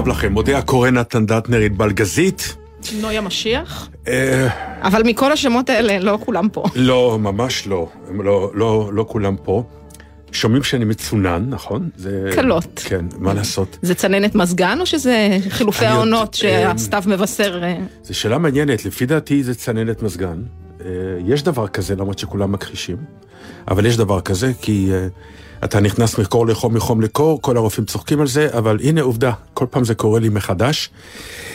רב לכם, מודה הקורא נתן דטנר, ענבל גזית. נויה משיח? אה, אבל מכל השמות האלה, לא כולם פה. לא, ממש לא, לא, לא, לא כולם פה. שומעים שאני מצונן, נכון? זה... קלות. כן, מה לעשות? זה צננת מזגן, או שזה חילופי העונות אה, שהסתיו מבשר? אה, זו שאלה מעניינת, לפי דעתי זה צננת מזגן. יש דבר כזה, למרות שכולם מכחישים, אבל יש דבר כזה, כי אתה נכנס מקור לחום, מחום לקור, כל הרופאים צוחקים על זה, אבל הנה עובדה, כל פעם זה קורה לי מחדש.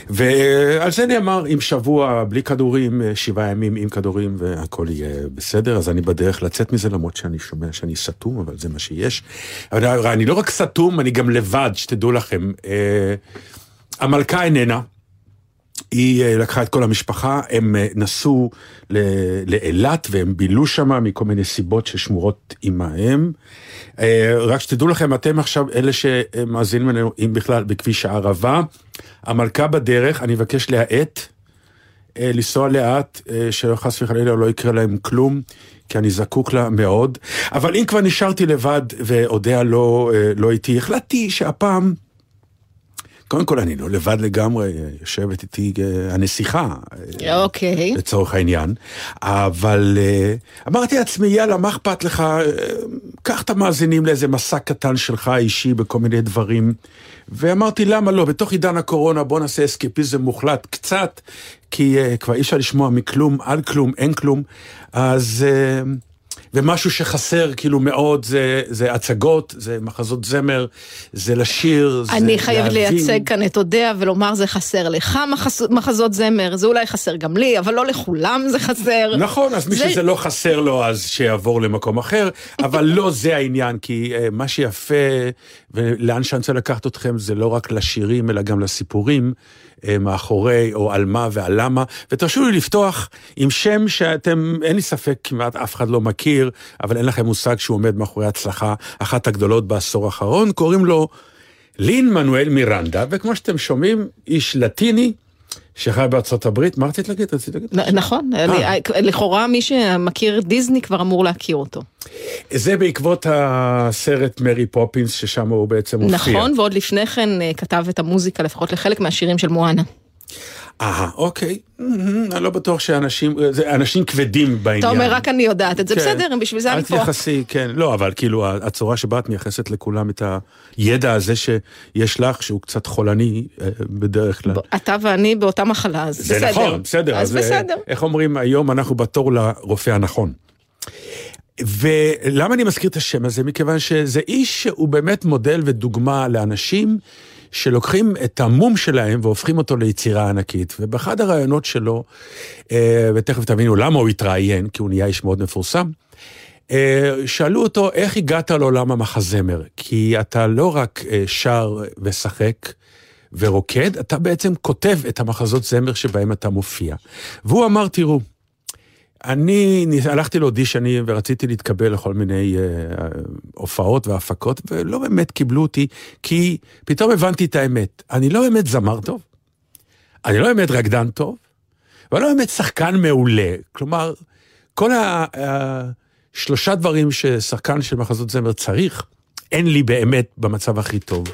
ועל זה נאמר, עם שבוע בלי כדורים, אה, שבעה ימים עם כדורים, והכל יהיה בסדר, אז אני בדרך לצאת מזה, למרות שאני שומע שאני סתום, אבל זה מה שיש. אבל אני לא רק סתום, אני גם לבד, שתדעו לכם. אה, המלכה איננה. היא אה, לקחה את כל המשפחה, הם אה, נסעו לאילת והם בילו שם מכל מיני סיבות ששמורות עמהם. אה, רק שתדעו לכם, אתם עכשיו אלה שמאזינים לנו, אם בכלל, בכביש הערבה. המלכה בדרך, אני מבקש להאט, לנסוע לאט, שלא חס וחלילה לא יקרה להם כלום, כי אני זקוק לה מאוד. אבל אם כבר נשארתי לבד ואודיה לא, לא איתי, החלטתי שהפעם... קודם כל, אני לא לבד לגמרי, יושבת איתי אה, הנסיכה. אה, אוקיי. לצורך העניין. אבל אה, אמרתי לעצמי, יאללה, מה אכפת לך? קח את המאזינים לאיזה מסע קטן שלך אישי בכל מיני דברים. ואמרתי, למה לא? בתוך עידן הקורונה בוא נעשה אסקפיזם מוחלט קצת, כי כבר אי אפשר לשמוע מכלום, על כלום, אין כלום. אז... Uh, ומשהו שחסר כאילו מאוד זה, זה הצגות, זה מחזות זמר, זה לשיר, זה אני חייבת להבין. לייצג כאן את אודיה ולומר זה חסר לך מחז- מחזות זמר, זה אולי חסר גם לי, אבל לא לכולם זה חסר. נכון, אז מי זה- שזה לא חסר לו, אז שיעבור למקום אחר, אבל לא זה העניין, כי uh, מה שיפה, ולאן שאני רוצה לקחת אתכם, זה לא רק לשירים, אלא גם לסיפורים uh, מאחורי, או על מה ועל למה, ותרשו לי לפתוח עם שם שאתם, אין לי ספק, כמעט אף אחד לא מכיר, אבל אין לכם מושג שהוא עומד מאחורי הצלחה, אחת הגדולות בעשור האחרון, קוראים לו לין מנואל מירנדה, וכמו שאתם שומעים, איש לטיני. שחי בארצות הברית, מה רצית להגיד? רצית להגיד? נכון, אני- לכאורה מי שמכיר דיסני כבר אמור להכיר אותו. זה בעקבות הסרט מרי פופינס, ששם הוא בעצם מופיע. נכון, ועוד לפני כן אה, כתב את המוזיקה לפחות לחלק מהשירים של מואנה. אה, אוקיי. אני לא בטוח שאנשים, זה אנשים כבדים בעניין. אתה אומר, רק אני יודעת את זה, כן. בסדר, בשביל זה אני פה. אל תייחסי, כן. לא, אבל כאילו, הצורה שבה את מייחסת לכולם את הידע הזה שיש לך, שהוא קצת חולני אה, בדרך כלל. אתה ואני באותה מחלה, אז בסדר. זה נכון, בסדר. אז אה, בסדר. איך אומרים, היום אנחנו בתור לרופא הנכון. ולמה אני מזכיר את השם הזה? מכיוון שזה איש שהוא באמת מודל ודוגמה לאנשים שלוקחים את המום שלהם והופכים אותו ליצירה ענקית. ובאחד הראיונות שלו, אה, ותכף תבינו למה הוא התראיין, כי הוא נהיה איש מאוד מפורסם, אה, שאלו אותו, איך הגעת לעולם המחזמר? כי אתה לא רק אה, שר ושחק, ורוקד, אתה בעצם כותב את המחזות זמר שבהם אתה מופיע. והוא אמר, תראו, אני הלכתי לאודישנים ורציתי להתקבל לכל מיני אה, הופעות והפקות, ולא באמת קיבלו אותי, כי פתאום הבנתי את האמת. אני לא באמת זמר טוב, אני לא באמת רקדן טוב, ואני לא באמת שחקן מעולה. כלומר, כל השלושה דברים ששחקן של מחזות זמר צריך, אין לי באמת במצב הכי טוב.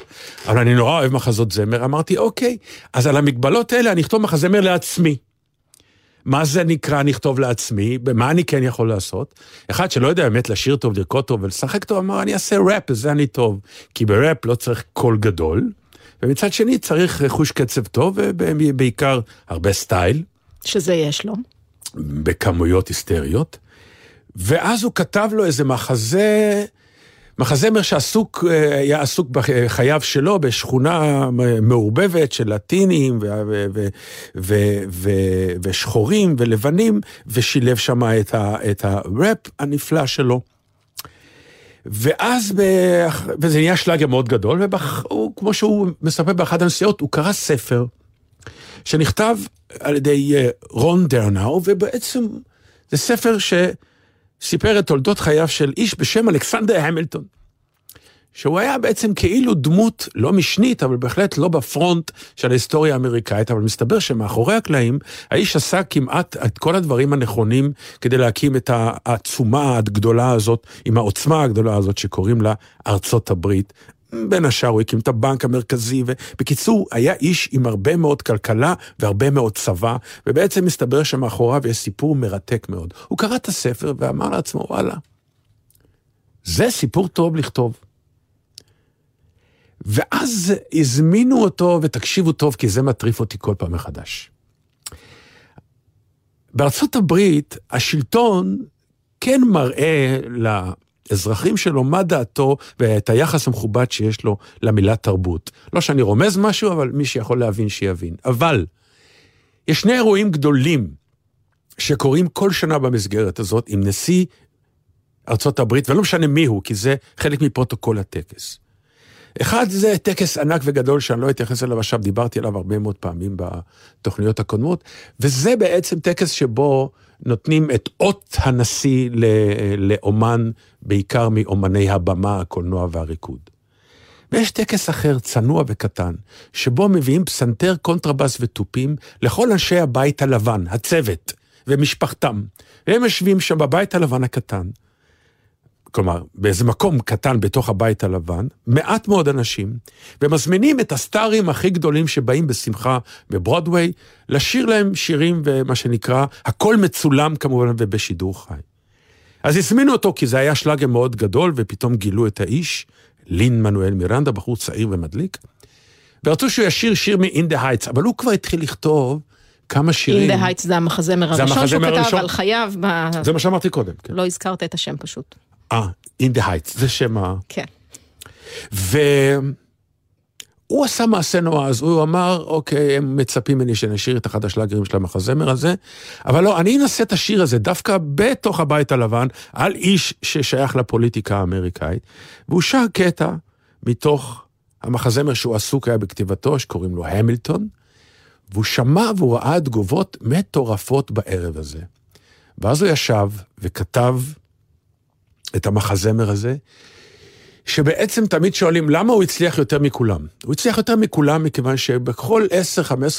אבל אני נורא אוהב מחזות זמר, אמרתי, אוקיי, אז על המגבלות האלה אני אכתוב מחזמר לעצמי. מה זה נקרא נכתוב לעצמי, מה אני כן יכול לעשות? אחד שלא יודע באמת לשיר טוב, לרקוד טוב ולשחק טוב, אמר, אני אעשה ראפ, בזה אני טוב. כי בראפ לא צריך קול גדול, ומצד שני צריך חוש קצב טוב, ובעיקר הרבה סטייל, שזה יש לו. בכמויות היסטריות. ואז הוא כתב לו איזה מחזה, מחזמר שעסוק, אה, היה עסוק בחייו שלו בשכונה מעורבבת של לטינים ו- ו- ו- ו- ו- ושחורים ולבנים, ושילב שם את, ה- את הראפ הנפלא שלו. ואז, ב... וזה נהיה שלאגר מאוד גדול, וכמו שהוא מספר באחת הנסיעות, הוא קרא ספר שנכתב על ידי אה, רון דרנאו, ובעצם זה ספר שסיפר את תולדות חייו של איש בשם אלכסנדר המילטון. שהוא היה בעצם כאילו דמות לא משנית, אבל בהחלט לא בפרונט של ההיסטוריה האמריקאית, אבל מסתבר שמאחורי הקלעים, האיש עשה כמעט את כל הדברים הנכונים כדי להקים את העצומה הגדולה הזאת, עם העוצמה הגדולה הזאת שקוראים לה ארצות הברית. בין השאר הוא הקים את הבנק המרכזי, ובקיצור, היה איש עם הרבה מאוד כלכלה והרבה מאוד צבא, ובעצם מסתבר שמאחוריו יש סיפור מרתק מאוד. הוא קרא את הספר ואמר לעצמו, וואלה, זה סיפור טוב לכתוב. ואז הזמינו אותו, ותקשיבו טוב, כי זה מטריף אותי כל פעם מחדש. בארצות הברית, השלטון כן מראה לאזרחים שלו מה דעתו ואת היחס המכובד שיש לו למילה תרבות. לא שאני רומז משהו, אבל מי שיכול להבין, שיבין. אבל יש שני אירועים גדולים שקורים כל שנה במסגרת הזאת עם נשיא ארצות הברית, ולא משנה מי הוא, כי זה חלק מפרוטוקול הטקס. אחד זה טקס ענק וגדול שאני לא אתייחס אליו עכשיו, דיברתי עליו הרבה מאוד פעמים בתוכניות הקודמות, וזה בעצם טקס שבו נותנים את אות הנשיא לאומן, בעיקר מאומני הבמה, הקולנוע והריקוד. ויש טקס אחר, צנוע וקטן, שבו מביאים פסנתר, קונטרבאס ותופים לכל אנשי הבית הלבן, הצוות ומשפחתם. והם יושבים שם בבית הלבן הקטן, כלומר, באיזה מקום קטן בתוך הבית הלבן, מעט מאוד אנשים, ומזמינים את הסטארים הכי גדולים שבאים בשמחה בברודוויי, לשיר להם שירים ומה שנקרא, הכל מצולם כמובן ובשידור חי. אז הזמינו אותו כי זה היה שלאגר מאוד גדול, ופתאום גילו את האיש, לין מנואל מירנדה, בחור צעיר ומדליק, ורצו שהוא ישיר שיר מ-In the Heights, אבל הוא כבר התחיל לכתוב כמה שירים. In the Heights זה המחזמר הראשון שהוא כתב על חייו. זה מה שאמרתי קודם. כן. לא הזכרת את השם פשוט. אה, In the Heights, זה שם ה... כן. והוא עשה מעשה נועז, הוא אמר, אוקיי, הם מצפים ממני שנשאיר את אחד השלאגרים של המחזמר הזה, אבל לא, אני אנסה את השיר הזה דווקא בתוך הבית הלבן, על איש ששייך לפוליטיקה האמריקאית, והוא שר קטע מתוך המחזמר שהוא עסוק היה בכתיבתו, שקוראים לו המילטון, והוא שמע והוא ראה תגובות מטורפות בערב הזה. ואז הוא ישב וכתב את המחזמר הזה, שבעצם תמיד שואלים למה הוא הצליח יותר מכולם. הוא הצליח יותר מכולם מכיוון שבכל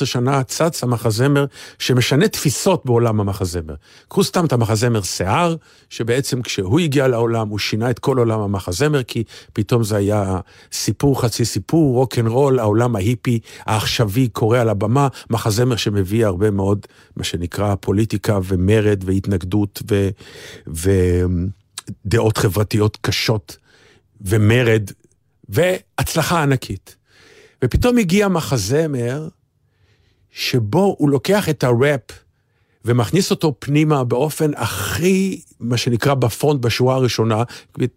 10-15 שנה צץ המחזמר שמשנה תפיסות בעולם המחזמר. קחו סתם את המחזמר שיער, שבעצם כשהוא הגיע לעולם הוא שינה את כל עולם המחזמר, כי פתאום זה היה סיפור חצי סיפור, רוק אנד רול, העולם ההיפי העכשווי קורא על הבמה, מחזמר שמביא הרבה מאוד, מה שנקרא פוליטיקה ומרד והתנגדות ו... ו... דעות חברתיות קשות ומרד והצלחה ענקית. ופתאום הגיע מחזמר שבו הוא לוקח את הראפ ומכניס אותו פנימה באופן הכי, מה שנקרא בפרונט בשורה הראשונה.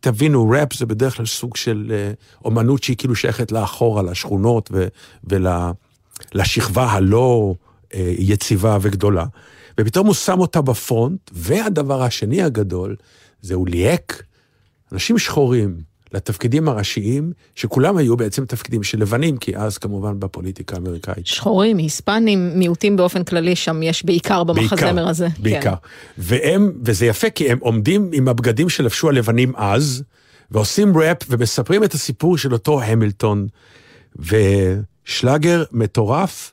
תבינו, ראפ זה בדרך כלל סוג של אה, אומנות שהיא כאילו שייכת לאחורה, לשכונות ולשכבה הלא אה, יציבה וגדולה. ופתאום הוא שם אותה בפרונט, והדבר השני הגדול, זה הוא ליהק אנשים שחורים לתפקידים הראשיים, שכולם היו בעצם תפקידים של לבנים, כי אז כמובן בפוליטיקה האמריקאית. שחורים, היספנים, מיעוטים באופן כללי, שם יש בעיקר במחזמר בעיקר, הזה. בעיקר. כן. והם, וזה יפה כי הם עומדים עם הבגדים שלבשו הלבנים אז, ועושים ראפ ומספרים את הסיפור של אותו המילטון, ושלאגר מטורף,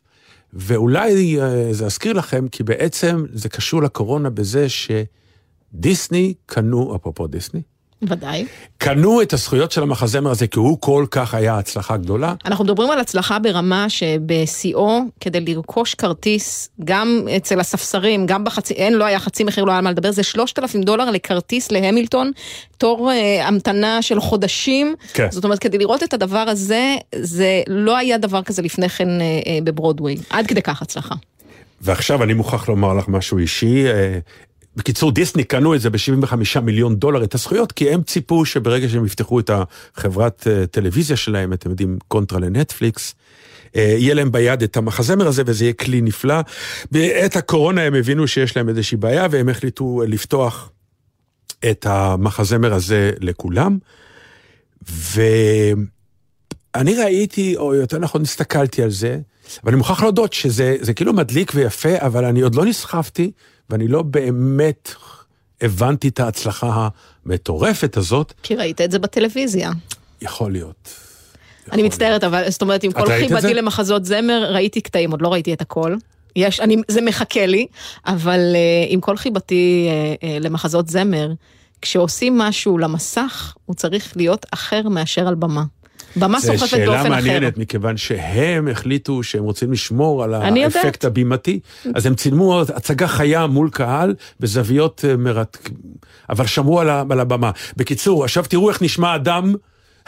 ואולי אה, זה אזכיר לכם, כי בעצם זה קשור לקורונה בזה ש... דיסני קנו, אפרופו דיסני, ודאי. קנו את הזכויות של המחזמר הזה כי הוא כל כך היה הצלחה גדולה. אנחנו מדברים על הצלחה ברמה שבשיאו, כדי לרכוש כרטיס, גם אצל הספסרים, גם בחצי, אין, לא היה חצי מחיר, לא היה על מה לדבר, זה 3,000 דולר לכרטיס להמילטון, תור אה, המתנה של חודשים. כן. זאת אומרת, כדי לראות את הדבר הזה, זה לא היה דבר כזה לפני כן אה, אה, בברודוויי. עד כדי כך הצלחה. ועכשיו אני מוכרח לומר לך משהו אישי. אה, בקיצור, דיסני קנו את זה ב-75 מיליון דולר, את הזכויות, כי הם ציפו שברגע שהם יפתחו את החברת אה, טלוויזיה שלהם, אתם יודעים, קונטרה לנטפליקס, אה, יהיה להם ביד את המחזמר הזה וזה יהיה כלי נפלא. בעת הקורונה הם הבינו שיש להם איזושהי בעיה והם החליטו לפתוח את המחזמר הזה לכולם. ואני ראיתי, או יותר נכון הסתכלתי על זה, ואני מוכרח להודות שזה זה כאילו מדליק ויפה, אבל אני עוד לא נסחפתי, ואני לא באמת הבנתי את ההצלחה המטורפת הזאת. כי ראית את זה בטלוויזיה. יכול להיות. אני יכול מצטערת, אבל זאת אומרת, עם כל? חיבתי למחזות זמר, ראיתי קטעים, עוד לא ראיתי את הכל. יש, אני, זה מחכה לי, אבל uh, עם כל חיבתי uh, uh, למחזות זמר, כשעושים משהו למסך, הוא צריך להיות אחר מאשר על במה. במה זו סוחפת שאלה באופן אחר. מעניינת, מכיוון שהם החליטו שהם רוצים לשמור על. האפקט הבימתי, אז הם צילמו הצגה חיה מול קהל בזוויות אה, מרתק... אבל שמרו. על הבמה. בקיצור, עכשיו תראו איך נשמע אדם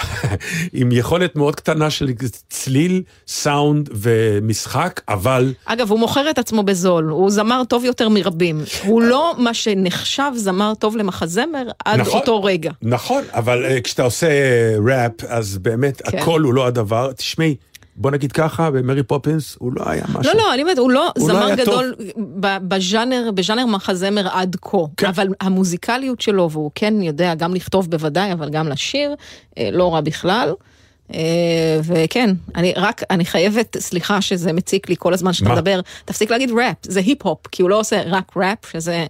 עם יכולת מאוד קטנה של צליל, סאונד ומשחק, אבל אגב, הוא מוכר את עצמו בזול, הוא זמר טוב יותר מרבים. הוא לא מה שנחשב זמר טוב למחזמר עד נכון. אותו רגע. נכון, אבל אה, כשאתה עושה אה, ראפ, אז באמת כן. הכל הוא לא הדבר. תשמעי, בוא נגיד ככה, במרי פופינס הוא לא היה משהו. לא, לא, אני אומרת, הוא לא הוא לא זמר היה גדול בז'אנר, בז'אנר מחזמר עד כה. כן. אבל המוזיקליות שלו, והוא כן יודע גם לכתוב בוודאי, אבל גם לשיר, אה, לא רע בכלל. אה, וכן, אני רק, אני חייבת, סליחה שזה מציק לי כל הזמן שאתה? מדבר, תפסיק להגיד ראפ, זה היפ-הופ, כי הוא לא עושה רק ראפ, שזה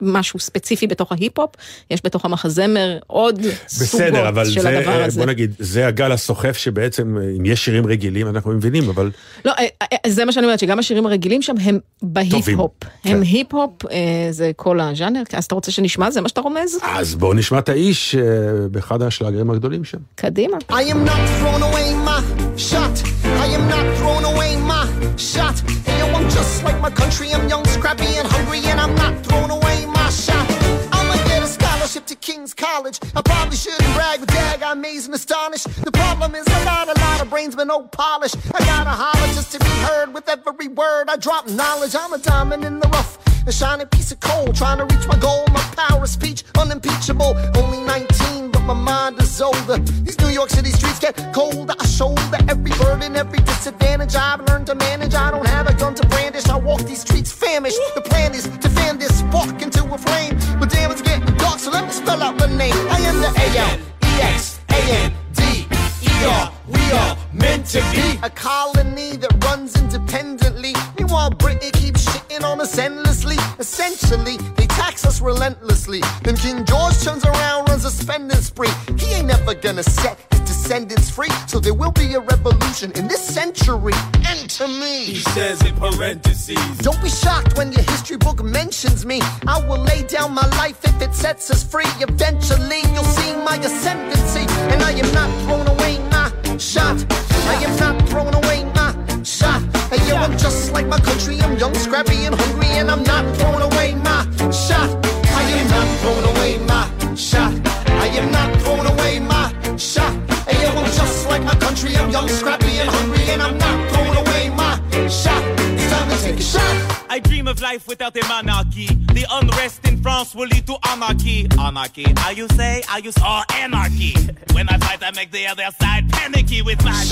משהו ספציפי בתוך ההיפ-הופ, יש בתוך המחזמר עוד סוגות בסדר, אבל של זה, הדבר אה, הזה. בוא נגיד, זה הגל הסוחף שבעצם, אה, אם יש שירים רגילים, אנחנו מבינים, אבל לא, אה, אה, זה מה שאני אומרת, שגם השירים הרגילים שם הם בהיפ-הופ. כן. הם היפ-הופ, אה, זה כל הז'אנר, אז אתה רוצה שנשמע? זה מה שאתה רומז? אז בואו נשמע את האיש אה, באחד השלאגרים הגדולים שם. קדימה. I am not throwing away my shot. I am not throwing away my shot. Hey, yo, I'm just like my country. I'm young, scrappy, and hungry, no polish. I gotta holler just to be heard with every word. I drop knowledge. I'm a diamond in the rough. A shining piece of coal, trying to reach my goal. My power of speech, unimpeachable. Only 19, but my mind is older. These New York City streets get colder. I shoulder every burden, every disadvantage I've learned to manage. I don't have a gun to brandish. I walk these streets famished. The a colony that us endlessly. Essentially, they tax us relentlessly. Then King George turns around, runs a spending spree. He ain't never gonna set his descendants free. So there will be a revolution in this century. Enter me. He says in parentheses. Don't be shocked when your history book mentions me. I will lay down my life if it sets us free. Eventually, you'll see my ascendancy. And I am not throwing away my shot. I am not throwing away Hey, yo, I'm just like my country. I'm young, scrappy, and hungry. And I'm not throwing away my shot. I am not throwing away my shot. I am not throwing away my shot. Hey, yo, I'm just like my country. I'm young, scrappy, and hungry. And I'm not throwing away my shot. It's time to take a shot. I dream of life without a monarchy. The unrest in France will lead to anarchy. Anarchy, how you say? I use all anarchy. When I fight, I make the other side panicky with my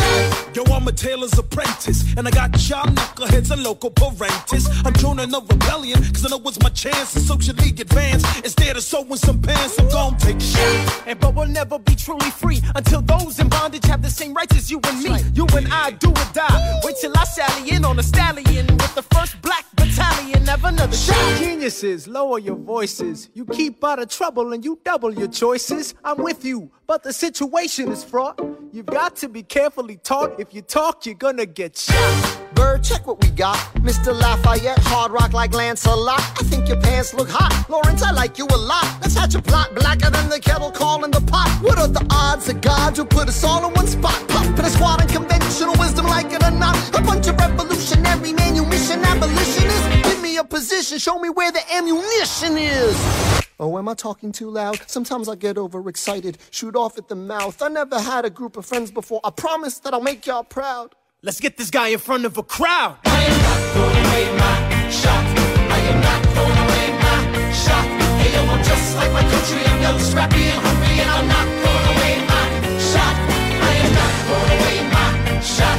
Yo, I'm a tailor's apprentice, and I got y'all knuckleheads and local parentis. I'm joining a rebellion, cause I know it's my chance to socially advance. Instead of sewing some pants, I'm gonna take shit. And but we'll never be truly free until those in bondage have the same rights as you and me. You and I do or die. Wait till I sally in on a stallion with the first black battalion. Another shot. Geniuses, lower your voices. You keep out of trouble and you double your choices. I'm with you, but the situation is fraught. You've got to be carefully taught. If you talk, you're gonna get shot. Bird, check what we got. Mr. Lafayette, hard rock like Lancelot. I think your pants look hot. Lawrence, I like you a lot. Let's hatch a plot blacker than the kettle calling the pot. What are the odds that God will put us all in one spot? Pop in a squad and conventional wisdom, like it or not. A bunch of revolutionary manumission abolitionists. Give me a position, show me where the ammunition is. Oh, am I talking too loud? Sometimes I get overexcited, shoot off at the mouth. I never had a group of friends before. I promise that I'll make y'all proud. Let's get this guy in front of a crowd. I am not throwing away my shot. I am not throwing away my shot. Hey, yo, I'm just like my country, I'm young, scrappy, and hungry, and I'm not throwing away my shot. I am not throwing away my shot.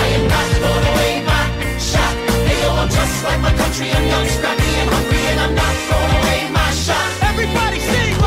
I am not throwing just like my country, I'm young, scrappy, and hungry, and I'm not throwing away my shot. Everybody sing.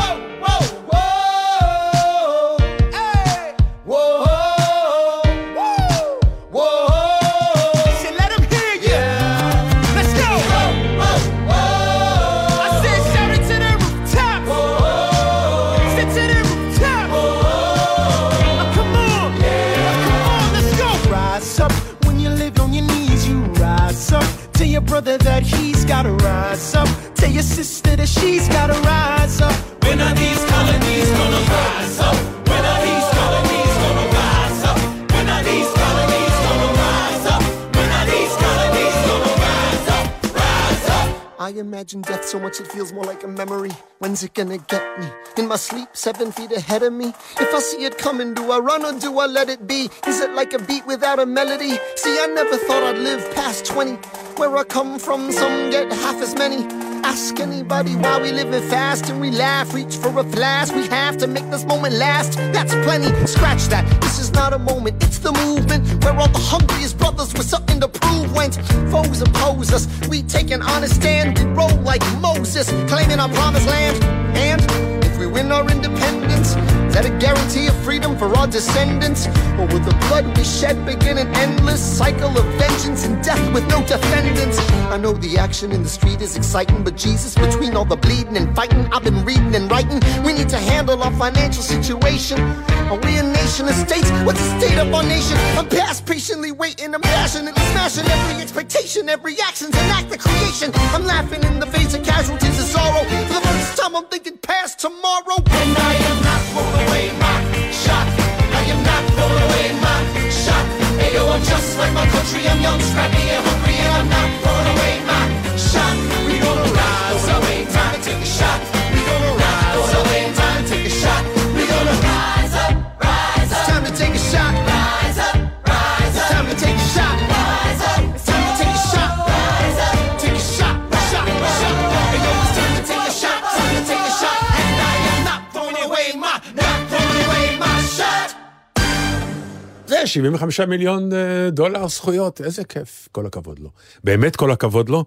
Gotta rise up. Tell your sister that she's gotta rise up. Imagine death so much it feels more like a memory. When's it gonna get me? In my sleep, seven feet ahead of me. If I see it coming, do I run or do I let it be? Is it like a beat without a melody? See, I never thought I'd live past 20. Where I come from, some get half as many. Ask anybody why we living fast and we laugh. Reach for a flask, we have to make this moment last. That's plenty. Scratch that. This is not a moment, it's the movement where all the hungriest brothers with something to prove went. Foes oppose us. We take an honest stand, and roll like Moses, claiming our promised land. And if we win our independence, that a guarantee of freedom for our descendants? Or will the blood we shed begin an endless cycle of vengeance and death with no defendants? I know the action in the street is exciting, but Jesus, between all the bleeding and fighting, I've been reading and writing. We need to handle our financial situation. Are we a nation of states? What's the state of our nation? I'm past patiently waiting, I'm passionately smashing every expectation, every action's an act of creation. I'm laughing in the face of casualties and sorrow. For the first time, I'm thinking past tomorrow. And I am not throwing I'm just like my country, I'm young, scrappy, and hungry, and I'm not throwing away my shot. זה 75 מיליון אה, דולר זכויות, איזה כיף, כל הכבוד לו. באמת כל הכבוד לו,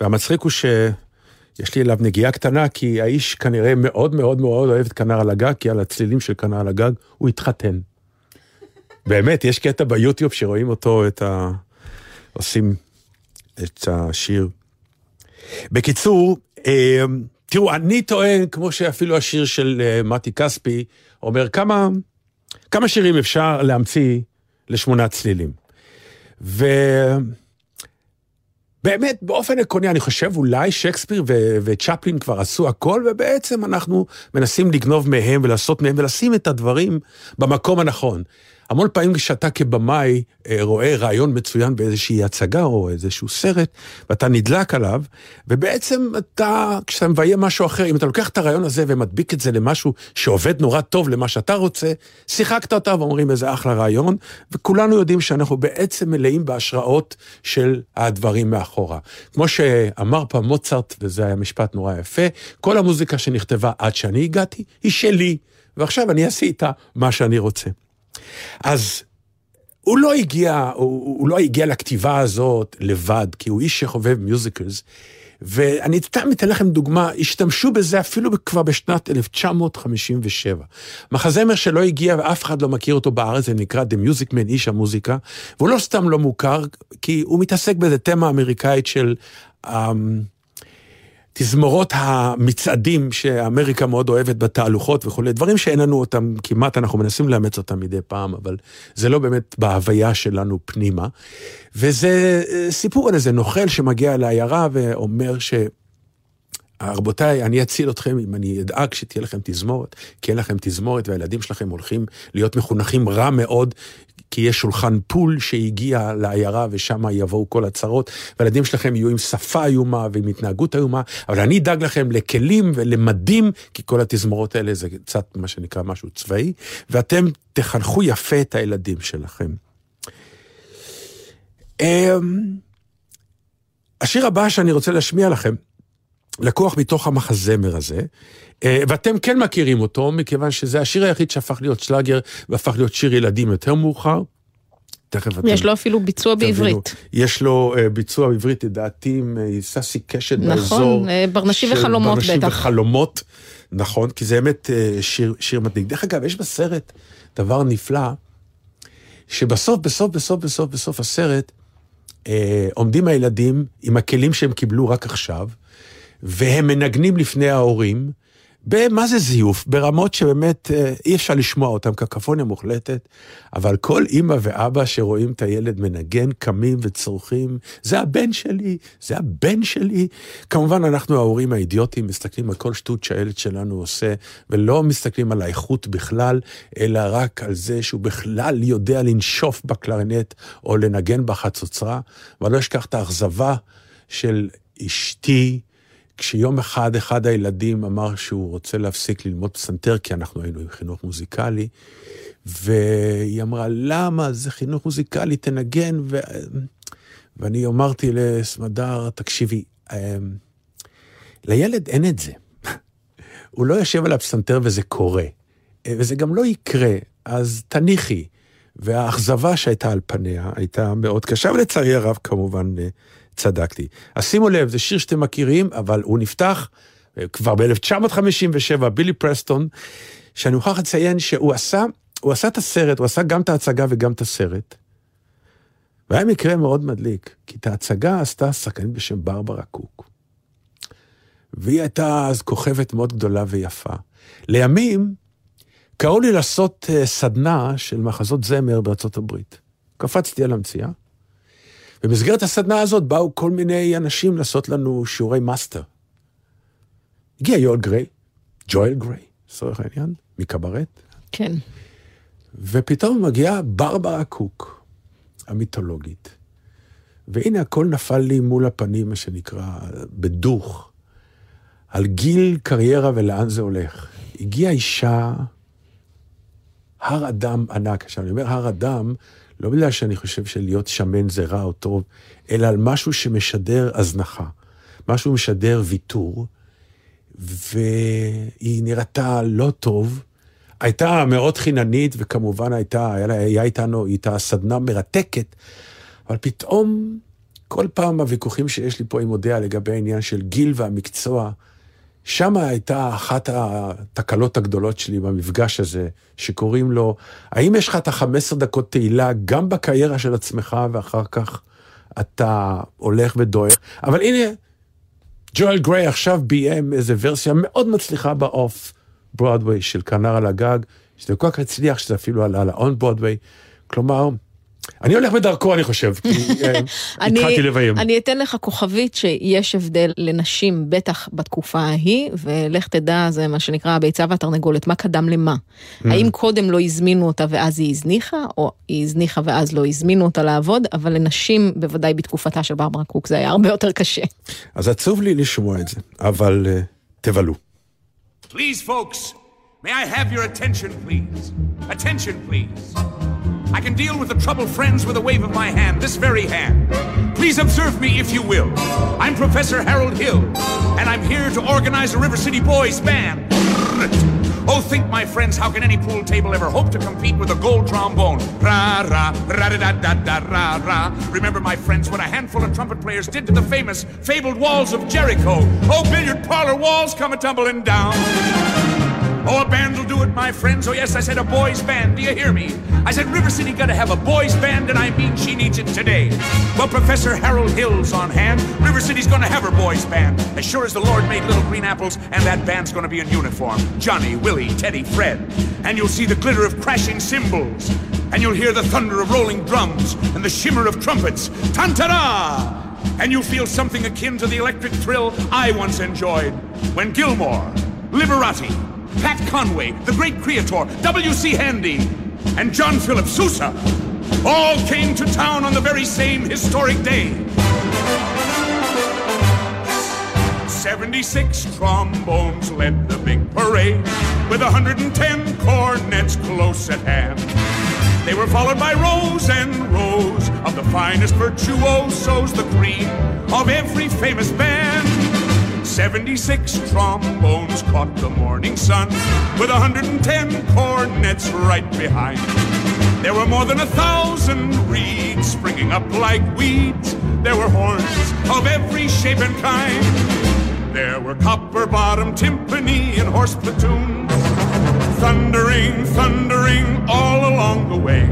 והמצחיק הוא שיש לי אליו נגיעה קטנה, כי האיש כנראה מאוד מאוד מאוד אוהב את כנר על הגג, כי על הצלילים של כנר על הגג הוא התחתן. באמת, יש קטע ביוטיוב שרואים אותו, את ה... עושים את השיר. בקיצור, אה, תראו, אני טוען, כמו שאפילו השיר של אה, מתי כספי אומר, כמה, כמה שירים אפשר להמציא לשמונה צלילים. ובאמת, באופן עקרוני, אני חושב אולי שייקספיר ו- וצ'פלין כבר עשו הכל, ובעצם אנחנו מנסים לגנוב מהם ולעשות מהם ולשים את הדברים במקום הנכון. המון פעמים כשאתה כבמאי אה, רואה רעיון מצוין באיזושהי הצגה או איזשהו סרט, ואתה נדלק עליו, ובעצם אתה, כשאתה מביים משהו אחר, אם אתה לוקח את הרעיון הזה ומדביק את זה למשהו שעובד נורא טוב למה שאתה רוצה, שיחקת אותה ואומרים איזה אחלה רעיון, וכולנו יודעים שאנחנו בעצם מלאים בהשראות של הדברים מאחורה. כמו שאמר פעם מוצרט, וזה היה משפט נורא יפה, כל המוזיקה שנכתבה עד שאני הגעתי, היא שלי, ועכשיו אני אעשה איתה מה שאני רוצה. אז הוא לא הגיע, הוא, הוא לא הגיע לכתיבה הזאת לבד, כי הוא איש שחובב מיוזיקלס. ואני סתם אתן לכם דוגמה, השתמשו בזה אפילו כבר בשנת 1957. מחזמר שלא הגיע ואף אחד לא מכיר אותו בארץ, זה נקרא The Music Man, איש המוזיקה, והוא לא סתם לא מוכר, כי הוא מתעסק באיזה תמה אמריקאית של um, תזמורות המצעדים שאמריקה מאוד אוהבת בתהלוכות וכולי, דברים שאין לנו אותם כמעט, אנחנו מנסים לאמץ אותם מדי פעם, אבל זה לא באמת בהוויה שלנו פנימה. וזה אה, סיפור על איזה נוכל שמגיע לעיירה ואומר ש... רבותיי, אני אציל אתכם אם אני אדאג שתהיה לכם תזמורת, כי אין לכם תזמורת והילדים שלכם הולכים להיות מחונכים רע מאוד, כי יש שולחן פול שהגיע לעיירה ושם יבואו כל הצרות, והילדים שלכם יהיו עם שפה איומה ועם התנהגות איומה, אבל אני אדאג לכם לכלים ולמדים, כי כל התזמורות האלה זה קצת מה שנקרא משהו צבאי, ואתם תחנכו יפה את הילדים שלכם. אמ, השיר הבא שאני רוצה להשמיע לכם, לקוח מתוך המחזמר הזה, אה, ואתם כן מכירים אותו, מכיוון שזה השיר היחיד שהפך להיות שלאגר והפך להיות שיר ילדים יותר מאוחר. תכף אתם... יש לו אפילו ביצוע תבינו. בעברית. יש לו אה, ביצוע בעברית, לדעתי, עם אה, ססי קשת נכון, באזור. אה, ברנשי של וחלומות ברנשי בטח. וחלומות, נכון, כי זה באמת שיר, שיר מדליק. דרך אגב, יש בסרט דבר נפלא, שבסוף, בסוף, בסוף, בסוף, בסוף הסרט, עומדים הילדים עם הכלים שהם קיבלו רק עכשיו, והם מנגנים לפני ההורים, במה זה זיוף? ברמות שבאמת אה, אי אפשר לשמוע אותם, קקפוניה מוחלטת, אבל כל אימא ואבא שרואים את הילד מנגן, קמים וצורכים, זה הבן שלי, זה הבן שלי. כמובן, אנחנו ההורים האידיוטים מסתכלים על כל שטות שהילד שלנו עושה, ולא מסתכלים על האיכות בכלל, אלא רק על זה שהוא בכלל יודע לנשוף בקלרנט או לנגן בחצוצרה, ואני לא אשכח את האכזבה של אשתי, כשיום אחד, אחד הילדים אמר שהוא רוצה להפסיק ללמוד פסנתר, כי אנחנו היינו עם חינוך מוזיקלי, והיא אמרה, למה? זה חינוך מוזיקלי, תנגן. ו... ואני אמרתי לסמדר, תקשיבי, אמ, לילד אין את זה. הוא לא יושב על הפסנתר וזה קורה, וזה גם לא יקרה, אז תניחי. והאכזבה שהייתה על פניה הייתה מאוד קשה, ולצערי הרב כמובן צדקתי. אז שימו לב, זה שיר שאתם מכירים, אבל הוא נפתח אה, כבר ב-1957, בילי פרסטון, שאני מוכרח לציין שהוא עשה, הוא עשה את הסרט, הוא עשה גם את ההצגה וגם את הסרט. והיה מקרה מאוד מדליק, כי את ההצגה עשתה שחקנית בשם ברברה קוק. והיא הייתה אז כוכבת מאוד גדולה ויפה. לימים, קראו לי לעשות אה, סדנה של מחזות זמר בארצות הברית. קפצתי על המציאה. במסגרת הסדנה הזאת באו כל מיני אנשים לעשות לנו שיעורי מאסטר. הגיע יואל גריי, ג'ואל גריי, לצורך העניין, מקברט, כן. ופתאום מגיעה ברברה קוק, המיתולוגית. והנה הכל נפל לי מול הפנים, מה שנקרא, בדוך, על גיל קריירה ולאן זה הולך. הגיעה אישה, הר אדם ענק. עכשיו, אני אומר הר אדם, לא בגלל שאני חושב שלהיות שמן זה רע או טוב, אלא על משהו שמשדר הזנחה. משהו משדר ויתור, והיא נראתה לא טוב. הייתה מאוד חיננית, וכמובן הייתה, היה, היה איתנו, איתה סדנה מרתקת, אבל פתאום, כל פעם הוויכוחים שיש לי פה עם אודיה לגבי העניין של גיל והמקצוע, שם הייתה אחת התקלות הגדולות שלי במפגש הזה, שקוראים לו, האם יש לך את ה-15 דקות תהילה גם בקריירה של עצמך, ואחר כך אתה הולך ודועך? אבל הנה, ג'ואל גריי עכשיו ביים איזה ורסיה מאוד מצליחה באוף ברודוויי של כנר על הגג, שזה כל כך הצליח שזה אפילו עלה לאון ברודוויי. כלומר, אני הולך בדרכו, אני חושב, כי אה, אני, התחלתי לביים. אני אתן לך כוכבית שיש הבדל לנשים, בטח בתקופה ההיא, ולך תדע, זה מה שנקרא הביצה והתרנגולת, מה קדם למה? Mm. האם קודם לא הזמינו אותה ואז היא הזניחה, או היא הזניחה ואז לא הזמינו אותה לעבוד, אבל לנשים, בוודאי בתקופתה של ברברה קוק, זה היה הרבה יותר קשה. אז עצוב לי לשמוע את זה, אבל אה, תבלו. Please, folks, may I have your attention, please? Attention, please. I can deal with the troubled friends with a wave of my hand, this very hand. Please observe me if you will. I'm Professor Harold Hill, and I'm here to organize a River City Boys band. Oh, think, my friends, how can any pool table ever hope to compete with a gold trombone? Ra ra ra da da da da ra ra. Remember, my friends, what a handful of trumpet players did to the famous, fabled walls of Jericho. Oh, billiard parlor walls come a tumbling down. Oh, a band will do it, my friends. Oh, yes, I said a boys' band. Do you hear me? I said River City gotta have a boys' band, and I mean she needs it today. Well, Professor Harold Hill's on hand. River City's gonna have her boys' band. As sure as the Lord made little green apples, and that band's gonna be in uniform. Johnny, Willie, Teddy, Fred. And you'll see the glitter of crashing cymbals. And you'll hear the thunder of rolling drums and the shimmer of trumpets. Tantara! And you'll feel something akin to the electric thrill I once enjoyed when Gilmore, Liberati, Pat Conway, the great creator, W.C. Handy, and John Philip Sousa all came to town on the very same historic day. 76 trombones led the big parade with 110 cornets close at hand. They were followed by rows and rows of the finest virtuosos, the cream of every famous band. 76 trombones caught the morning sun with 110 cornets right behind. There were more than a thousand reeds springing up like weeds. There were horns of every shape and kind. There were copper bottom timpani and horse platoons, thundering, thundering all along the way.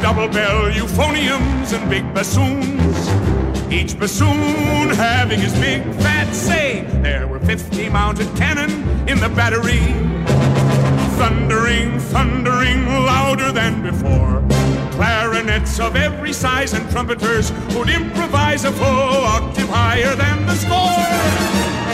Double bell euphoniums and big bassoons, each bassoon having his big fat say. There were 50 mounted cannon in the battery, thundering, thundering louder than before. Clarinets of every size and trumpeters who'd improvise a full octave higher than the score.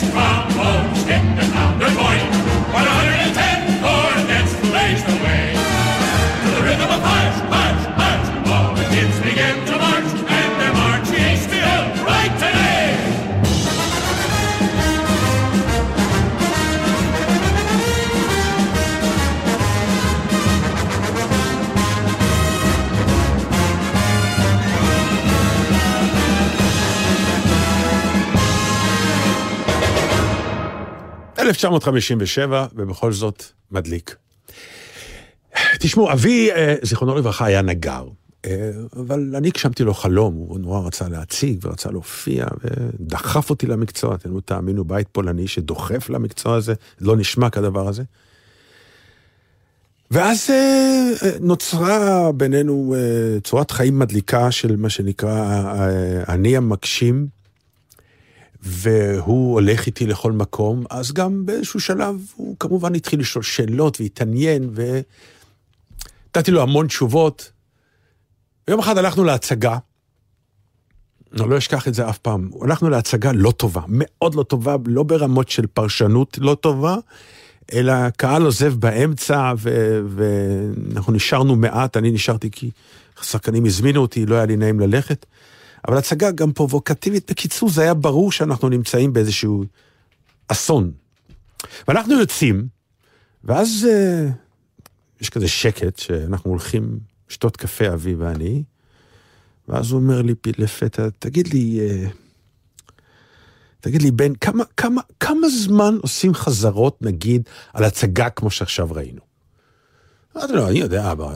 Come on, home, step down the boy. .1957, 1957, ובכל זאת מדליק. תשמעו, אבי, אה, זיכרונו לברכה, היה נגר. אה, אבל אני הגשמתי לו חלום, הוא נורא רצה להציג ורצה להופיע, ודחף אותי למקצוע. אתם לא תאמינו, בית פולני שדוחף למקצוע הזה, לא נשמע כדבר הזה. ואז אה, נוצרה בינינו צורת חיים מדליקה של מה שנקרא אני המגשים, והוא הולך איתי לכל מקום, אז גם באיזשהו שלב הוא כמובן התחיל לשאול שאלות והתעניין, ונתתי לו המון תשובות. ויום אחד הלכנו להצגה, אני לא אשכח את זה אף פעם, הלכנו להצגה לא טובה, מאוד לא טובה, לא ברמות של פרשנות לא טובה, אלא קהל עוזב באמצע, ו- ואנחנו נשארנו מעט, אני נשארתי כי השחקנים הזמינו אותי, לא היה לי נעים ללכת. אבל הצגה גם פרובוקטיבית. בקיצור, זה היה ברור שאנחנו נמצאים באיזשהו אסון. ואנחנו יוצאים, ואז אה, יש כזה שקט, שאנחנו הולכים לשתות קפה, אבי ואני, ואז הוא אומר לי לפתע, תגיד לי, אה, תגיד לי, בן, כמה, כמה, כמה זמן עושים חזרות, נגיד, על הצגה כמו שעכשיו ראינו? אמרתי לו, אני יודע, אבל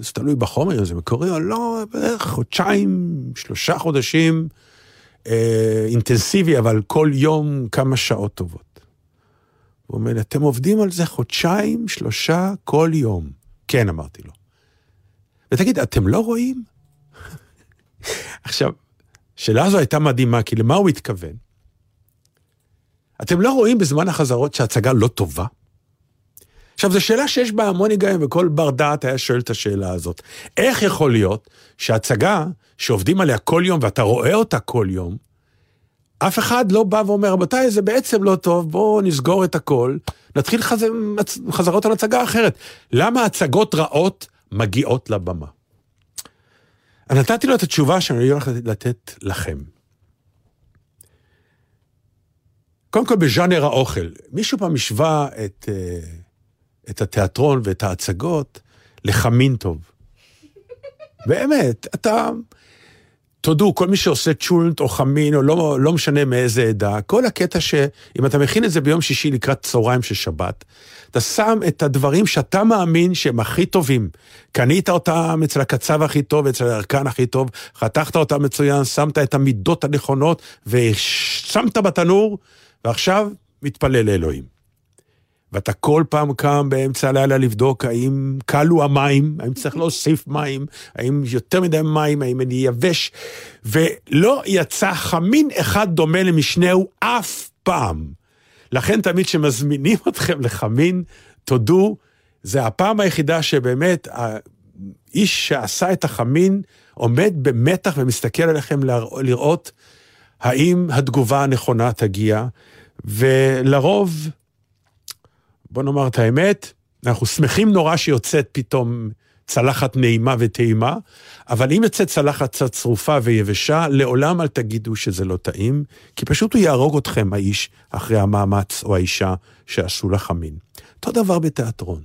זה תלוי בחומר, זה מקורי או לא, בערך חודשיים, שלושה חודשים אה, אינטנסיבי, אבל כל יום כמה שעות טובות. הוא אומר אתם עובדים על זה חודשיים, שלושה, כל יום. כן, אמרתי לו. ותגיד, אתם לא רואים? עכשיו, השאלה הזו הייתה מדהימה, כי למה הוא התכוון? אתם לא רואים בזמן החזרות שההצגה לא טובה? עכשיו, זו שאלה שיש בה המון היגיון, וכל בר דעת היה שואל את השאלה הזאת. איך יכול להיות שהצגה שעובדים עליה כל יום ואתה רואה אותה כל יום, אף אחד לא בא ואומר, רבותיי, זה בעצם לא טוב, בואו נסגור את הכל, נתחיל חז... חזרות על הצגה אחרת. למה הצגות רעות מגיעות לבמה? אז נתתי לו את התשובה שאני הולך לתת לכם. קודם כל, בז'אנר האוכל. מישהו פעם השווה את... Uh, את התיאטרון ואת ההצגות לחמין טוב. באמת, אתה... תודו, כל מי שעושה צ'ולנט או חמין, או לא, לא משנה מאיזה עדה, כל הקטע שאם אתה מכין את זה ביום שישי לקראת צהריים של שבת, אתה שם את הדברים שאתה מאמין שהם הכי טובים. קנית אותם אצל הקצב הכי טוב, אצל הירקן הכי טוב, חתכת אותם מצוין, שמת את המידות הנכונות, ושמת בתנור, ועכשיו מתפלל לאלוהים. ואתה כל פעם קם באמצע הלילה לבדוק האם קלו המים, האם צריך להוסיף מים, האם יותר מדי מים, האם אני יבש, ולא יצא חמין אחד דומה למשנהו אף פעם. לכן תמיד כשמזמינים אתכם לחמין, תודו, זה הפעם היחידה שבאמת האיש שעשה את החמין עומד במתח ומסתכל עליכם לראות האם התגובה הנכונה תגיע, ולרוב בוא נאמר את האמת, אנחנו שמחים נורא שיוצאת פתאום צלחת נעימה וטעימה, אבל אם יוצאת צלחת קצת צרופה ויבשה, לעולם אל תגידו שזה לא טעים, כי פשוט הוא יהרוג אתכם, האיש, אחרי המאמץ או האישה שעשו לך מין. אותו דבר בתיאטרון.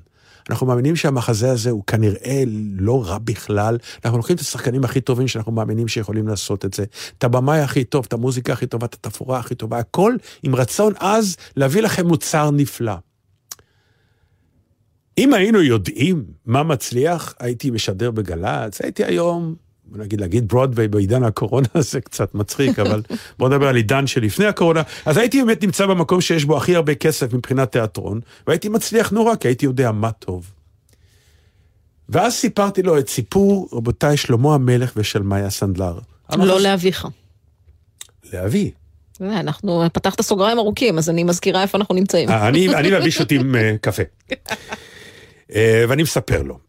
אנחנו מאמינים שהמחזה הזה הוא כנראה לא רע בכלל. אנחנו לוקחים את השחקנים הכי טובים שאנחנו מאמינים שיכולים לעשות את זה. את הבמאי הכי טוב, את המוזיקה הכי טובה, את התפאורה הכי טובה, הכל עם רצון עז להביא לכם מוצר נפלא. אם היינו יודעים מה מצליח, הייתי משדר בגל"צ, הייתי היום, בוא נגיד, להגיד ברודוויי בעידן הקורונה זה קצת מצחיק, אבל בוא נדבר על עידן שלפני הקורונה, אז הייתי באמת נמצא במקום שיש בו הכי הרבה כסף מבחינת תיאטרון, והייתי מצליח נורא, כי הייתי יודע מה טוב. ואז סיפרתי לו את סיפור, רבותיי, שלמה המלך ושלמיה סנדלר. לא לאביך. לאבי. אה, אנחנו פתחת סוגריים ארוכים, אז אני מזכירה איפה אנחנו נמצאים. אה, אני אני ואבי שותים אה, קפה. אה, ואני מספר לו.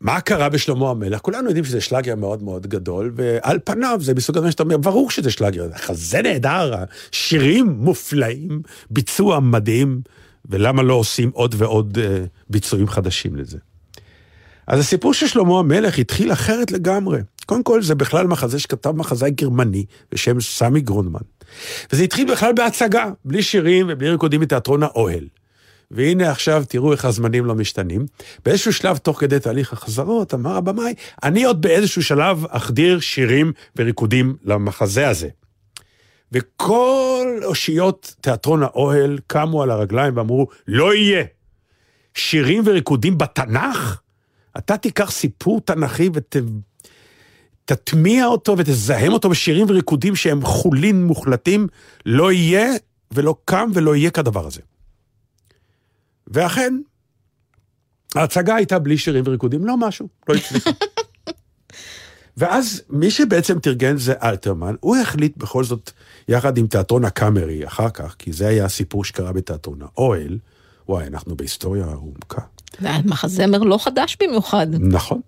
מה קרה בשלמה המלך? כולנו יודעים שזה שלאגר מאוד מאוד גדול, ועל פניו זה מסוג הדברים שאתה אומר, ברור שזה שלאגר, חזה נהדר, שירים מופלאים, ביצוע מדהים, ולמה לא עושים עוד ועוד אה, ביצועים חדשים לזה? אז הסיפור של שלמה המלך התחיל אחרת לגמרי. קודם כל, זה בכלל מחזה שכתב מחזאי גרמני בשם סמי גרונמן. וזה התחיל בכלל בהצגה, בלי שירים ובלי ריקודים מתיאטרון האוהל. והנה עכשיו תראו איך הזמנים לא משתנים. באיזשהו שלב, תוך כדי תהליך החזרות, אמר הבמאי, אני עוד באיזשהו שלב אחדיר שירים וריקודים למחזה הזה. וכל אושיות תיאטרון האוהל קמו על הרגליים ואמרו, לא יהיה. שירים וריקודים בתנ"ך? אתה תיקח סיפור תנכי ותטמיע אותו ותזהם אותו בשירים וריקודים שהם חולין מוחלטים, לא יהיה ולא קם ולא יהיה כדבר הזה. ואכן, ההצגה הייתה בלי שירים וריקודים, לא משהו, לא הצליחה. ואז מי שבעצם תרגן זה אלתרמן, הוא החליט בכל זאת, יחד עם תיאטרון הקאמרי אחר כך, כי זה היה הסיפור שקרה בתיאטרון האוהל, וואי, אנחנו בהיסטוריה עומקה. מחזמר לא חדש במיוחד. נכון,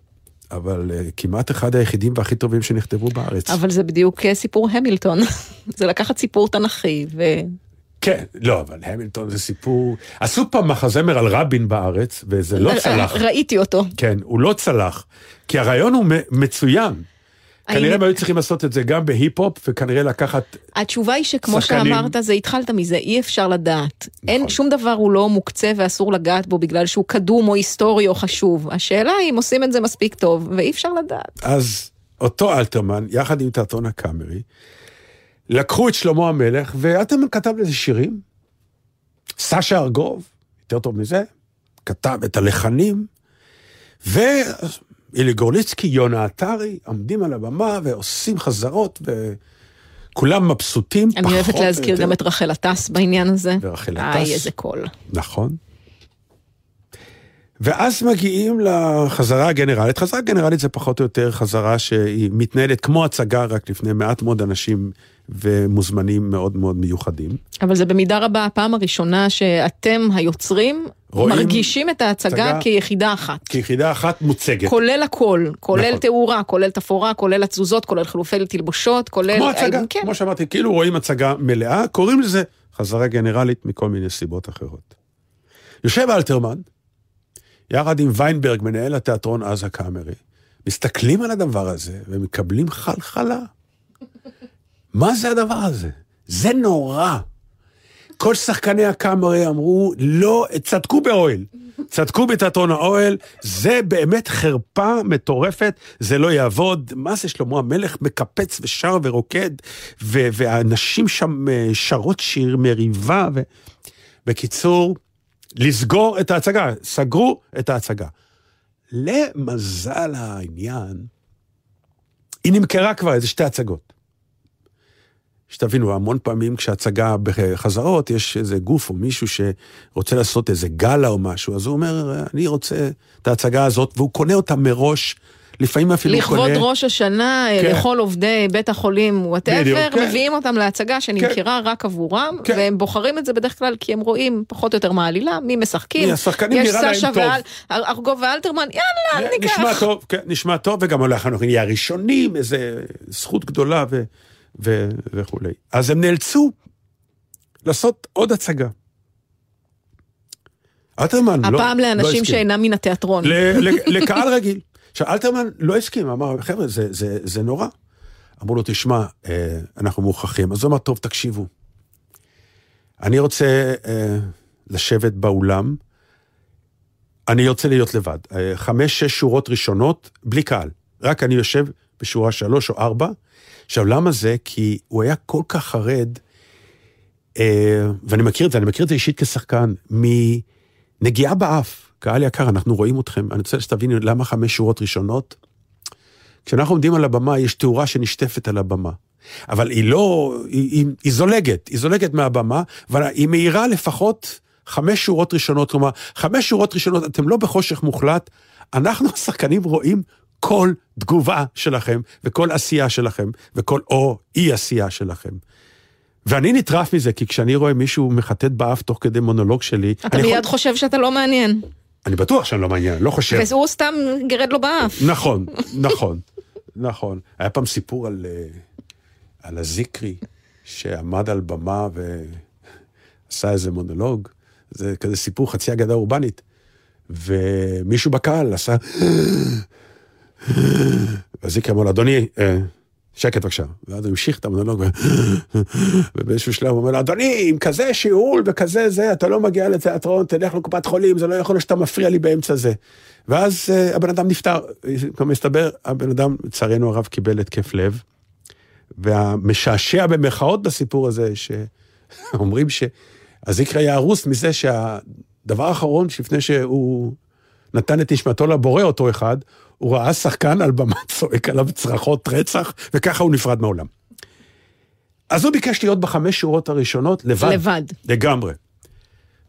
אבל uh, כמעט אחד היחידים והכי טובים שנכתבו בארץ. אבל זה בדיוק אה, סיפור המילטון. זה לקחת סיפור תנכי ו... כן, לא, אבל המילטון זה סיפור... עשו פעם מחזמר על רבין בארץ, וזה לא צלח. ראיתי אותו. כן, הוא לא צלח, כי הרעיון הוא מצוין. כנראה הם היו צריכים לעשות את זה גם בהיפ-הופ, וכנראה לקחת... התשובה היא שכמו שחקנים. שאמרת, זה התחלת מזה, אי אפשר לדעת. אין, נכון. שום דבר הוא לא מוקצה ואסור לגעת בו בגלל שהוא קדום או היסטורי או חשוב. השאלה היא אם עושים את זה מספיק טוב, ואי אפשר לדעת. אז אותו אלתרמן, יחד עם תיאטרון הקאמרי, לקחו את שלמה המלך, ואלתרמן כתב לזה שירים. סשה ארגוב, יותר טוב מזה, כתב את הלחנים, ואילי גורליצקי, יונה עטרי, עומדים על הבמה ועושים חזרות, וכולם מבסוטים. אני פחות אוהבת או להזכיר יותר. גם את רחל עטס בעניין הזה. ורחל איי, עטס. איזה קול. נכון. ואז מגיעים לחזרה הגנרלית. חזרה גנרלית זה פחות או יותר חזרה שהיא מתנהלת כמו הצגה, רק לפני מעט מאוד אנשים ומוזמנים מאוד מאוד מיוחדים. אבל זה במידה רבה הפעם הראשונה שאתם היוצרים רואים מרגישים את ההצגה הצגה. כיחידה אחת. כיחידה אחת מוצגת. כולל הכל, כולל נכון. תאורה, כולל תפאורה, כולל התזוזות, כולל חילופי תלבושות, כולל... כמו הצגה, כן. כמו שאמרתי, כאילו רואים הצגה מלאה, קוראים לזה חזרה גנרלית מכל מיני סיבות אחרות. יושב אלתרמן, יחד עם ויינברג, מנהל התיאטרון אז הקאמרי, מסתכלים על הדבר הזה ומקבלים חלחלה. מה זה הדבר הזה? זה נורא. כל שחקני הקאמרי אמרו, לא, צדקו באוהל. צדקו בתיאטרון האוהל, זה באמת חרפה מטורפת, זה לא יעבוד. מה זה שלמה המלך מקפץ ושר ורוקד, ו- והנשים שם אה, שרות שיר מריבה. ו... בקיצור, לסגור את ההצגה, סגרו את ההצגה. למזל העניין, היא נמכרה כבר איזה שתי הצגות. שתבינו, המון פעמים כשהצגה בחזרות, יש איזה גוף או מישהו שרוצה לעשות איזה גאלה או משהו, אז הוא אומר, אני רוצה את ההצגה הזאת, והוא קונה אותה מראש, לפעמים אפילו לכבוד קונה... ראש השנה, כן. לכל עובדי בית החולים, whatever, כן. מביאים אותם להצגה שנמכרה רק עבורם, כן. והם בוחרים את זה בדרך כלל כי הם רואים פחות או יותר מה העלילה, מי משחקים. מי השחקנים יש נראה להם סשה טוב. ואל- ארגוב ואלתרמן, יאללה, ניקח. נשמע טוב, כן, נשמע טוב, וגם אולי אנחנו נהיה הראשונים, איזה זכות גדולה ו, ו, וכולי. אז הם נאלצו לעשות עוד הצגה. אלתרמן לא, הפעם לא לאנשים הסכים. שאינם מן התיאטרון. ל- ל- לקהל רגיל. עכשיו, אלתרמן לא הסכים, אמר, חבר'ה, זה, זה, זה נורא. אמרו לו, תשמע, אה, אנחנו מוכרחים. אז הוא אמר, טוב, תקשיבו. אני רוצה אה, לשבת באולם, אני רוצה להיות לבד. אה, חמש, שש שורות ראשונות, בלי קהל. רק אני יושב בשורה שלוש או ארבע. עכשיו, למה זה? כי הוא היה כל כך חרד, אה, ואני מכיר את זה, אני מכיר את זה אישית כשחקן, מנגיעה באף. קהל יקר, אנחנו רואים אתכם. אני רוצה שתבינו למה חמש שורות ראשונות. כשאנחנו עומדים על הבמה, יש תאורה שנשטפת על הבמה. אבל היא לא, היא, היא, היא זולגת, היא זולגת מהבמה, אבל היא מאירה לפחות חמש שורות ראשונות. כלומר, חמש שורות ראשונות, אתם לא בחושך מוחלט, אנחנו השחקנים רואים כל תגובה שלכם, וכל עשייה שלכם, וכל או אי עשייה שלכם. ואני נטרף מזה, כי כשאני רואה מישהו מחטט באף תוך כדי מונולוג שלי, אתה מיד חושב שאתה לא מעניין. אני בטוח שאני לא מעניין, לא חושב. והוא סתם גירד לו באף. נכון, נכון, נכון. היה פעם סיפור על, אה, על הזיקרי, שעמד על במה ועשה איזה מונולוג. זה כזה סיפור חצי אגדה אורבנית. ומישהו בקהל עשה... והזיקרי אמר לו, אדוני, אה, שקט בבקשה. ואז הוא המשיך את המונולוג, ו- ובאיזשהו שלב הוא אומר לו, אדוני, עם כזה שיעול וכזה זה, אתה לא מגיע לתיאטרון, תלך לקופת חולים, זה לא יכול להיות שאתה מפריע לי באמצע זה. ואז uh, הבן אדם נפטר. מסתבר, הבן אדם, לצערנו הרב, קיבל התקף לב. והמשעשע במרכאות בסיפור הזה, שאומרים שהזיקרי היה הרוס מזה שהדבר האחרון, שלפני שהוא נתן את נשמתו לבורא אותו אחד, הוא ראה שחקן על במה צועק עליו צרחות רצח, וככה הוא נפרד מהעולם. אז הוא ביקש להיות בחמש שורות הראשונות לבד. לבד. לגמרי.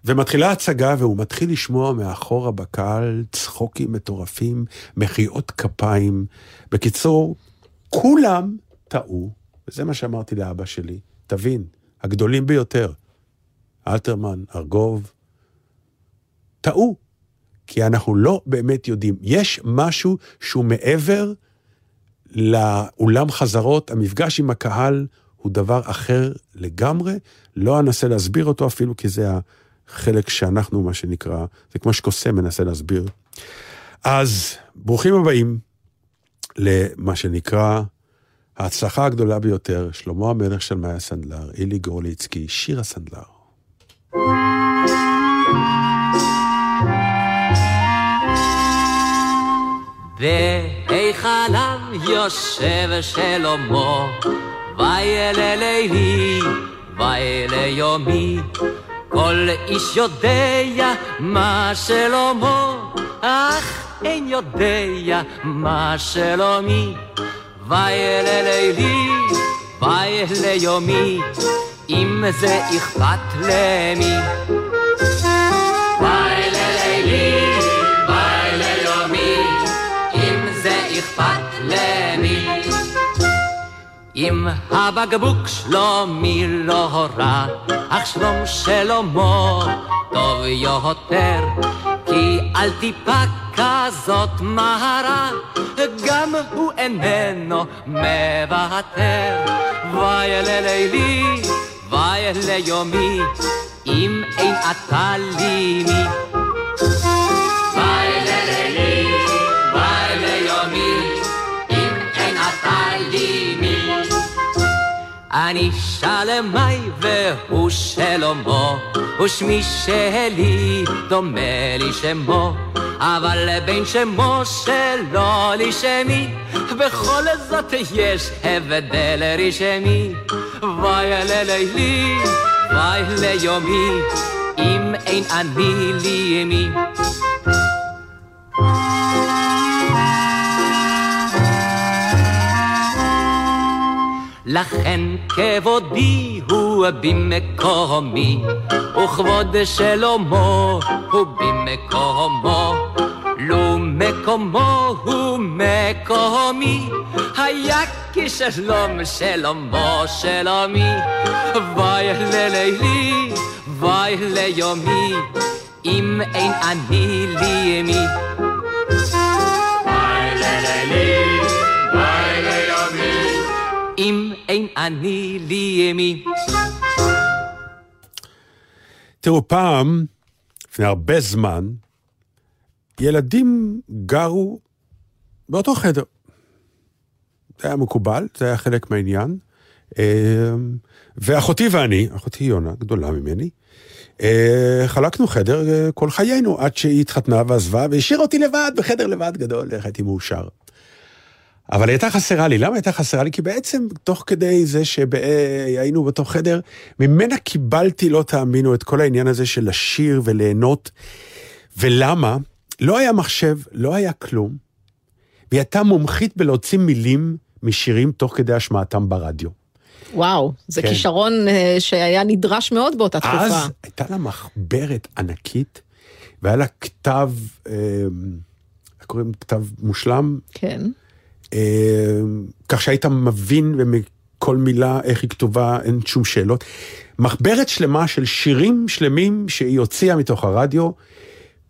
ומתחילה הצגה, והוא מתחיל לשמוע מאחורה בקהל צחוקים מטורפים, מחיאות כפיים. בקיצור, כולם טעו, וזה מה שאמרתי לאבא שלי, תבין, הגדולים ביותר, אלתרמן, ארגוב, טעו, כי אנחנו לא באמת יודעים. יש משהו שהוא מעבר לאולם חזרות, המפגש עם הקהל הוא דבר אחר לגמרי, לא אנסה להסביר אותו אפילו, כי זה החלק שאנחנו, מה שנקרא, זה כמו שקוסם מנסה להסביר. אז ברוכים הבאים למה שנקרא ההצלחה הגדולה ביותר, שלמה המלך של מאיה סנדלר, אילי גורליצקי, שיר הסנדלר. בהיכליו יושב שלמה, וילא לילי, וילא יומי. כל איש יודע מה שלמה, אך אין יודע מה שלומי. וילא לילי, וילא יומי, אם זה אכפת למי. אם הבקבוק שלומי לא רע, אך שלום שלמה טוב יותר, כי על טיפה כזאת מהרה, גם הוא איננו מוותר. וילא לילי, וילא יומי, אם אין אתה לי מי. וילא אני שלמי והוא שלמה, ושמי שלי דומה לי שמו, אבל בין שמו שלו לי שמי, בכל זאת יש הבדל רשמי. וואי ללילי, וואי ליומי, אם אין אני לי מי. לכן כבודי הוא במקומי, וכבוד שלמה הוא במקומו. לו מקומו הוא מקומי, היה כשלום שלמה שלומי. וואי ללילי, וואי ליומי, אם אין אני לי מי. וואי ללילי, אם אין אני לי מי. תראו, פעם, לפני הרבה זמן, ילדים גרו באותו חדר. זה היה מקובל, זה היה חלק מהעניין. אה, ואחותי ואני, אחותי יונה, גדולה ממני, אה, חלקנו חדר אה, כל חיינו, עד שהיא התחתנה ועזבה, והשאירה אותי לבד בחדר לבד גדול, איך הייתי מאושר. אבל הייתה חסרה לי. למה הייתה חסרה לי? כי בעצם, תוך כדי זה שהיינו באותו חדר, ממנה קיבלתי, לא תאמינו, את כל העניין הזה של לשיר וליהנות. ולמה? לא היה מחשב, לא היה כלום. והיא הייתה מומחית בלהוציא מילים משירים תוך כדי השמעתם ברדיו. וואו, זה כן. כישרון אה, שהיה נדרש מאוד באותה תקופה. אז הייתה לה מחברת ענקית, והיה לה כתב, אה, איך קוראים? כתב מושלם, כן. אה, כך שהיית מבין מכל מילה איך היא כתובה, אין שום שאלות. מחברת שלמה של שירים שלמים שהיא הוציאה מתוך הרדיו,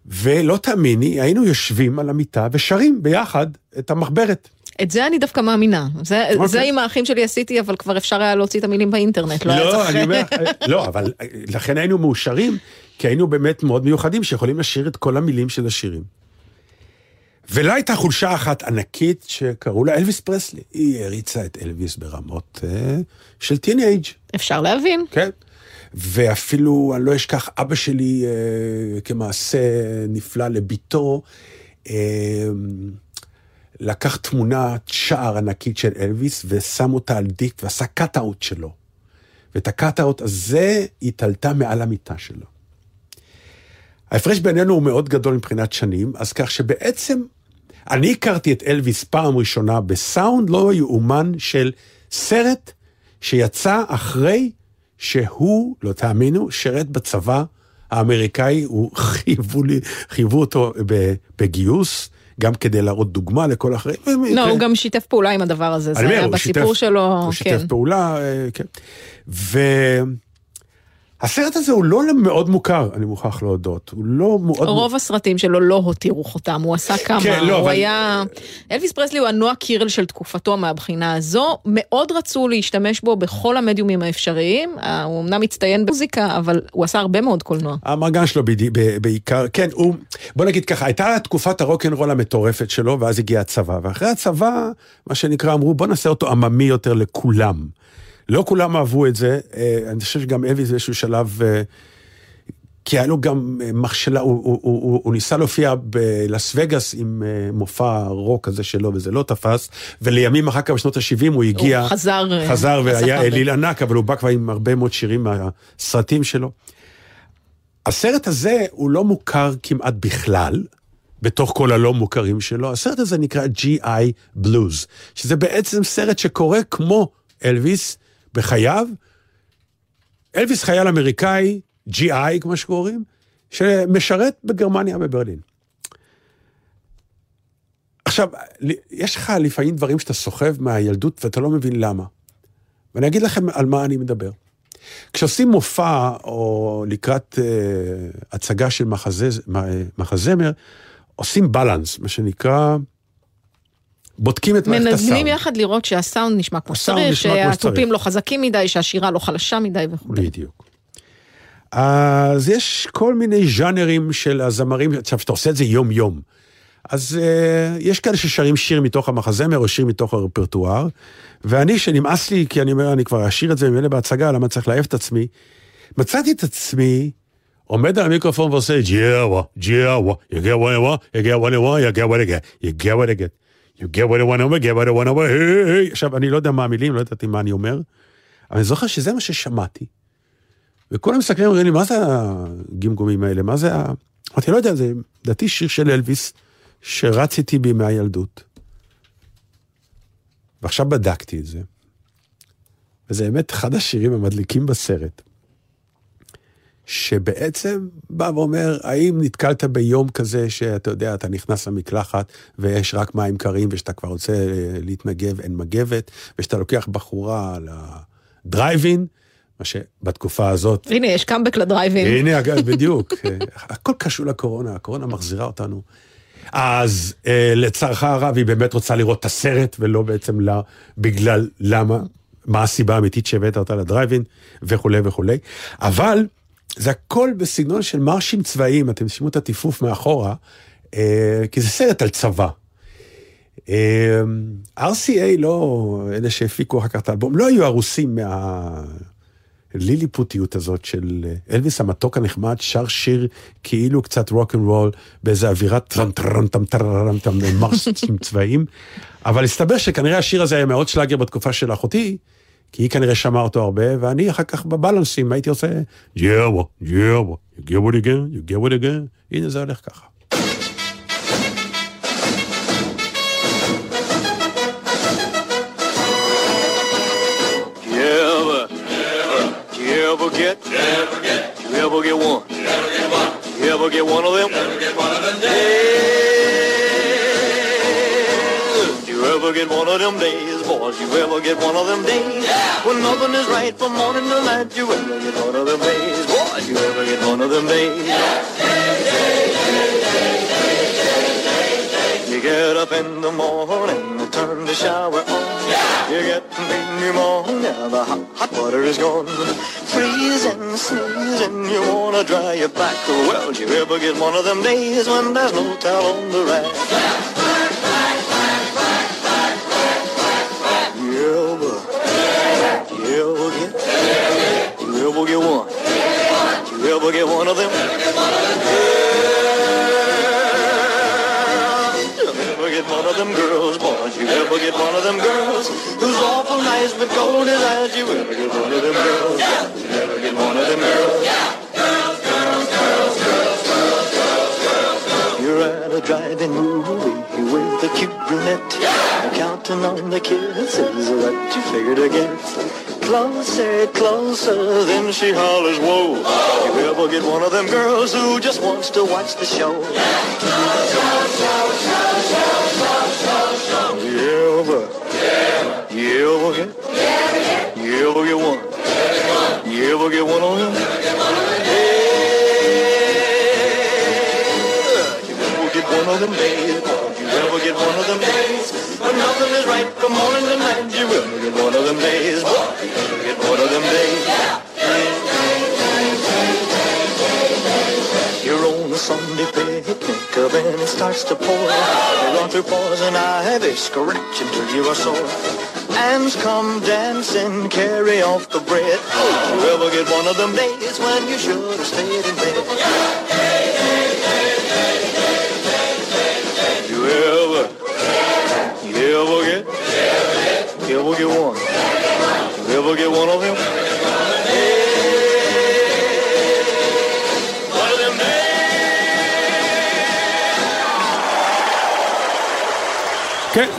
ולא תאמיני, היינו יושבים על המיטה ושרים ביחד את המחברת. את זה אני דווקא מאמינה. זה, אוקיי. זה עם האחים שלי עשיתי, אבל כבר אפשר היה להוציא את המילים באינטרנט. לא, היה צריך... אני אומר, לא, אבל לכן היינו מאושרים, כי היינו באמת מאוד מיוחדים, שיכולים לשיר את כל המילים של השירים. ולה הייתה חולשה אחת ענקית שקראו לה אלוויס פרסלי. היא הריצה את אלוויס ברמות אה, של teenage. אפשר להבין. כן. ואפילו, אני לא אשכח, אבא שלי, אה, כמעשה נפלא לבתו, אה, לקח תמונת שער ענקית של אלוויס ושם אותה על דיקט ועשה cut-out שלו. ואת ה cut-out הזה היא תלתה מעל המיטה שלו. ההפרש בינינו הוא מאוד גדול מבחינת שנים, אז כך שבעצם אני הכרתי את אלוויס פעם ראשונה בסאונד לא יאומן של סרט שיצא אחרי שהוא, לא תאמינו, שירת בצבא האמריקאי, הוא חייבו, לי, חייבו אותו בגיוס, גם כדי להראות דוגמה לכל אחרי. לא, הוא גם שיתף פעולה עם הדבר הזה, זה היה הוא בסיפור שלו, הוא כן. שיתף פעולה, אה, כן. והסרט הזה הוא לא מאוד מוכר, אני מוכרח להודות. הוא לא מאוד... רוב הסרטים שלו לא הותירו חותם, הוא עשה כמה, כן, לא, הוא אבל- היה... אלוויס פרסלי הוא הנועה קירל של תקופתו מהבחינה הזו, מאוד רצו להשתמש בו בכל המדיומים האפשריים, אה, הוא אמנם מצטיין במוזיקה, אבל הוא עשה הרבה מאוד קולנוע. המרגן שלו בידי- ב- בעיקר, כן, הוא, בוא נגיד ככה, הייתה תקופת הרוקנרול המטורפת שלו, ואז הגיע הצבא, ואחרי הצבא, מה שנקרא, אמרו, בוא נעשה אותו עממי יותר לכולם. לא כולם אהבו את זה, אה, אני חושב שגם אביס באיזשהו שלב, אה, כי היה לו גם אה, מכשלה, הוא, הוא, הוא, הוא, הוא ניסה להופיע בלאס וגאס עם מופע רוק הזה שלו, וזה לא תפס, ולימים אחר כך בשנות ה-70 הוא הגיע, הוא חזר, חזר והיה. אליל ענק, אבל הוא בא כבר עם הרבה מאוד שירים מהסרטים שלו. הסרט הזה הוא לא מוכר כמעט בכלל, בתוך כל הלא מוכרים שלו. הסרט הזה נקרא G.I. Blues, שזה בעצם סרט שקורה כמו אלוויס בחייו. אלוויס חייל אמריקאי, G.I. כמו שקוראים, שמשרת בגרמניה בברלין. עכשיו, יש לך לפעמים דברים שאתה סוחב מהילדות ואתה לא מבין למה. ואני אגיד לכם על מה אני מדבר. כשעושים מופע או לקראת אה, הצגה של מחזה, מחזמר, עושים בלנס, מה שנקרא, בודקים את מערכת הסאונד. מנגנים יחד לראות שהסאונד נשמע כמו שצריך, שהתופים. לא חזקים מדי, שהשירה לא חלשה מדי וכו'. בדיוק. אז יש כל מיני ז'אנרים של הזמרים, עכשיו, כשאתה עושה את זה יום-יום, אז uh, יש כאלה ששרים שיר מתוך המחזמר או שיר מתוך הרפרטואר, ואני, שנמאס לי, כי אני אומר, אני כבר אשיר את זה ממילא בהצגה, למה צריך להעיף את עצמי, מצאתי את עצמי עומד על המיקרופון ועושה ג'יאווה, ג'יאווה, I want, you get what I want, you get what I get, you get what I get, you get what I want, I want, היי, עכשיו, אני לא יודע מה המילים, לא ידעתי מה אני אומר, אבל אני זוכר שזה מה ששמעתי. וכולם מסתכלים ואומרים לי, מה זה הגמגומים האלה? מה זה ה... אמרתי, לא יודע, זה לדעתי שיר של אלוויס, שרץ איתי בימי הילדות. ועכשיו בדקתי את זה, וזה באמת אחד השירים המדליקים בסרט, שבעצם בא ואומר, האם נתקלת ביום כזה שאתה יודע, אתה נכנס למקלחת ויש רק מים קרים ושאתה כבר רוצה להתנגב, אין מגבת, ושאתה לוקח בחורה לדרייבין, מה שבתקופה הזאת הנה, יש קאמבק לדרייבין. הנה, אגב, בדיוק. הכל קשור לקורונה, הקורונה מחזירה אותנו. אז אה, לצערך הרב, היא באמת רוצה לראות את הסרט, ולא בעצם לה, בגלל למה, מה הסיבה האמיתית שהבאת אותה לדרייבין, וכולי וכולי. אבל זה הכל בסגנון של מרשים צבאיים, אתם תשמעו את הטיפוף מאחורה, אה, כי זה סרט על צבא. אה, RCA, לא, אלה שהפיקו אחר כך את האלבום, לא היו הרוסים מה... ליליפוטיות הזאת של אה, אלוויס המתוק הנחמד, שר שיר כאילו קצת רוק אנד רול, באיזה אווירת טרם טרם טם טרם טם מרשים צבאיים, אבל הסתבר שכנראה השיר הזה היה מאוד שלאגר בתקופה של אחותי, כי היא כנראה שמעה אותו הרבה, ואני אחר כך בבלנסים הייתי עושה ג'יאווה, ג'יאווה, you get what again, you get what again, הנה זה הולך ככה. You ever, you ever get, you ever get one, you ever get one of them? days? Get one of them days, boys? You ever get one of them days when nothing is right from morning to night? You ever get one of them days, boys? You ever get one of them days? You get up in the morning and turn the shower on. You get pneumonia, the hot, hot water is gone. Freezing, sneezing, you wanna dry your back. Well, you ever get one of them days when there's no towel on the rack? Ever get one of them? You ever get one of them girls, boys? You ever get one of them girls who's awful nice but cold as ice? You ever get one of them girls? You ever get one of them girls? You're at a drive-in movie with a cute brunette, counting on the kisses that you figured to get. Closer, closer, then she hollers, whoa. You ever get one of them girls who just wants to watch the show? You ever, you ever get, you ever get one? You ever get one of them? You ever get one of them days? Get one of them days? When nothing is right from morning to night, you ever get one of them days? You ever get one of them days? You're on a Sunday picnic, uh, then it starts to pour. You run through poison ivy, scratching till you are sore. Ants come dancing, carry off the bread. You ever get one of them days when you should have stayed in bed?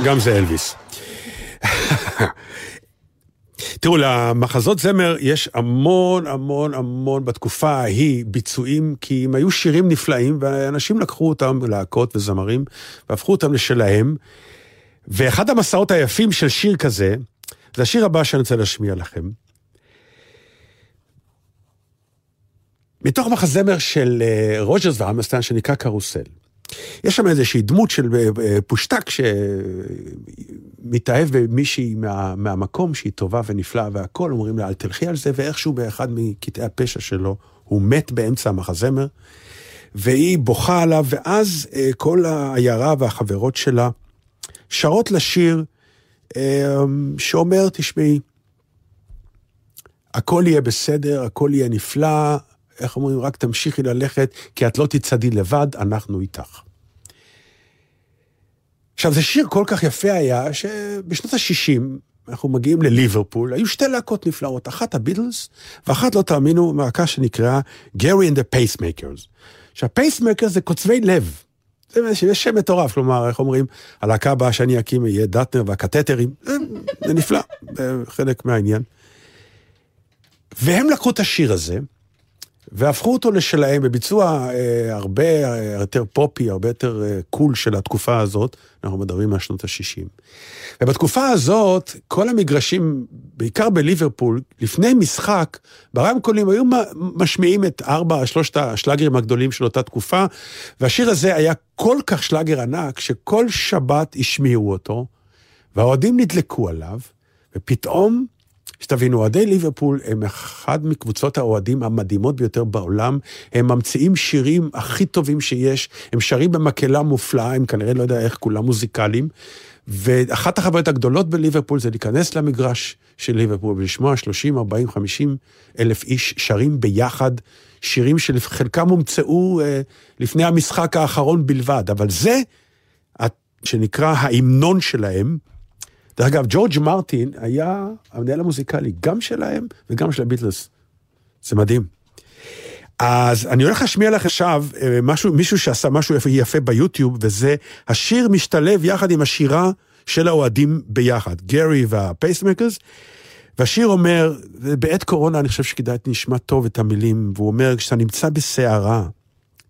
גם זה אלוויס. תראו, למחזות זמר יש המון המון המון בתקופה ההיא ביצועים, כי הם היו שירים נפלאים, ואנשים לקחו אותם, להקות וזמרים, והפכו אותם לשלהם. ואחד המסעות היפים של שיר כזה, זה השיר הבא שאני רוצה להשמיע לכם. מתוך מחזמר של אה, רוג'רס והמסטן שנקרא קרוסל. יש שם איזושהי דמות של אה, אה, פושטק שמתאהב במישהי מה, מהמקום שהיא טובה ונפלאה והכול, אומרים לה אל תלכי על זה, ואיכשהו באחד מקטעי הפשע שלו הוא מת באמצע המחזמר, והיא בוכה עליו, ואז אה, כל העיירה והחברות שלה שרות לשיר שאומר, תשמעי, הכל יהיה בסדר, הכל יהיה נפלא, איך אומרים, רק תמשיכי ללכת, כי את לא תצעדי לבד, אנחנו איתך. עכשיו, זה שיר כל כך יפה היה, שבשנות ה-60, אנחנו מגיעים לליברפול, היו שתי להקות נפלאות, אחת הביטלס, ואחת, לא תאמינו, להקה שנקראה גרי and the Pacemakers. עכשיו, פייסמקר זה קוצבי לב. זה שם מטורף, כלומר, איך אומרים, הלהקה הבאה שאני אקים יהיה דטנר והקתטרים, זה, נפלא, חלק מהעניין. והם לקחו את השיר הזה, והפכו אותו לשלהם בביצוע אה, הרבה אה, יותר פופי, הרבה יותר אה, קול של התקופה הזאת, אנחנו מדברים מהשנות ה-60. ובתקופה הזאת, כל המגרשים, בעיקר בליברפול, לפני משחק, ברמקולים היו משמיעים את ארבע, שלושת השלאגרים הגדולים של אותה תקופה, והשיר הזה היה כל כך שלאגר ענק, שכל שבת השמיעו אותו, והאוהדים נדלקו עליו, ופתאום שתבינו, אוהדי ליברפול הם אחד מקבוצות האוהדים המדהימות ביותר בעולם. הם ממציאים שירים הכי טובים שיש, הם שרים במקהלה מופלאה, הם כנראה לא יודע איך, כולם מוזיקליים. ואחת החוויות הגדולות בליברפול זה להיכנס למגרש של ליברפול ולשמוע 30, 40, 50 אלף איש שרים ביחד, שירים שחלקם הומצאו אה, לפני המשחק האחרון בלבד, אבל זה, שנקרא ההמנון שלהם, דרך אגב, ג'ורג' מרטין היה המנהל המוזיקלי, גם שלהם וגם של הביטלס. זה מדהים. אז אני הולך להשמיע לך עכשיו אה, משהו, מישהו שעשה משהו יפה, יפה ביוטיוב, וזה השיר משתלב יחד עם השירה של האוהדים ביחד, גרי והפייסמקרס. והשיר אומר, בעת קורונה אני חושב שכדאי נשמע טוב את המילים, והוא אומר, כשאתה נמצא בסערה,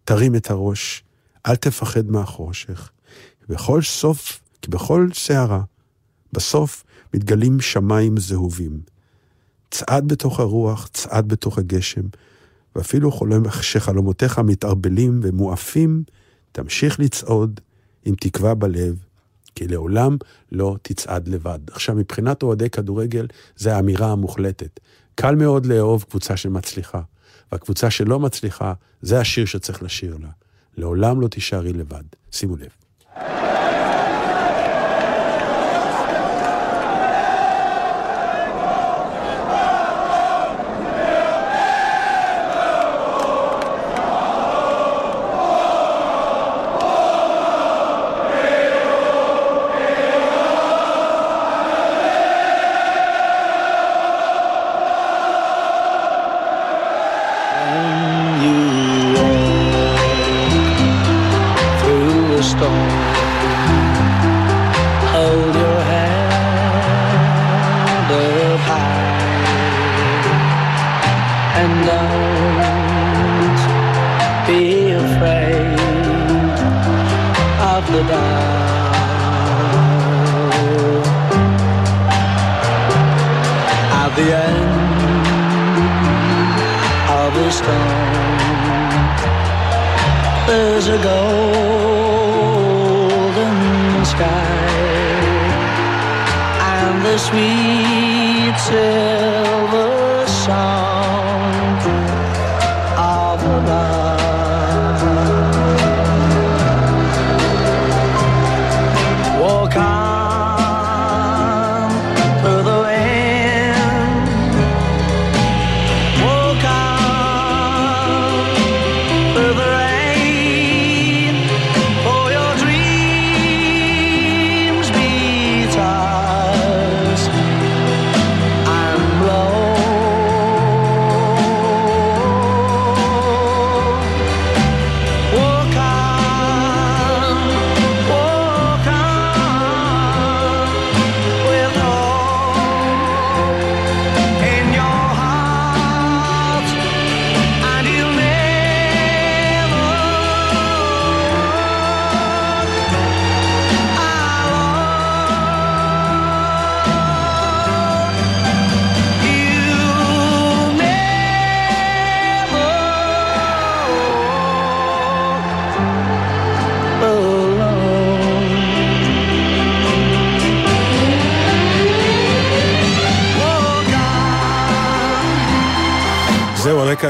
תרים את הראש, אל תפחד מהחושך. בכל סוף, כי בכל סערה, בסוף מתגלים שמיים זהובים. צעד בתוך הרוח, צעד בתוך הגשם, ואפילו חולם שחלומותיך מתערבלים ומואפים, תמשיך לצעוד עם תקווה בלב, כי לעולם לא תצעד לבד. עכשיו, מבחינת אוהדי כדורגל, זו האמירה המוחלטת. קל מאוד לאהוב קבוצה שמצליחה, והקבוצה שלא מצליחה, זה השיר שצריך לשיר לה. לעולם לא תישארי לבד. שימו לב.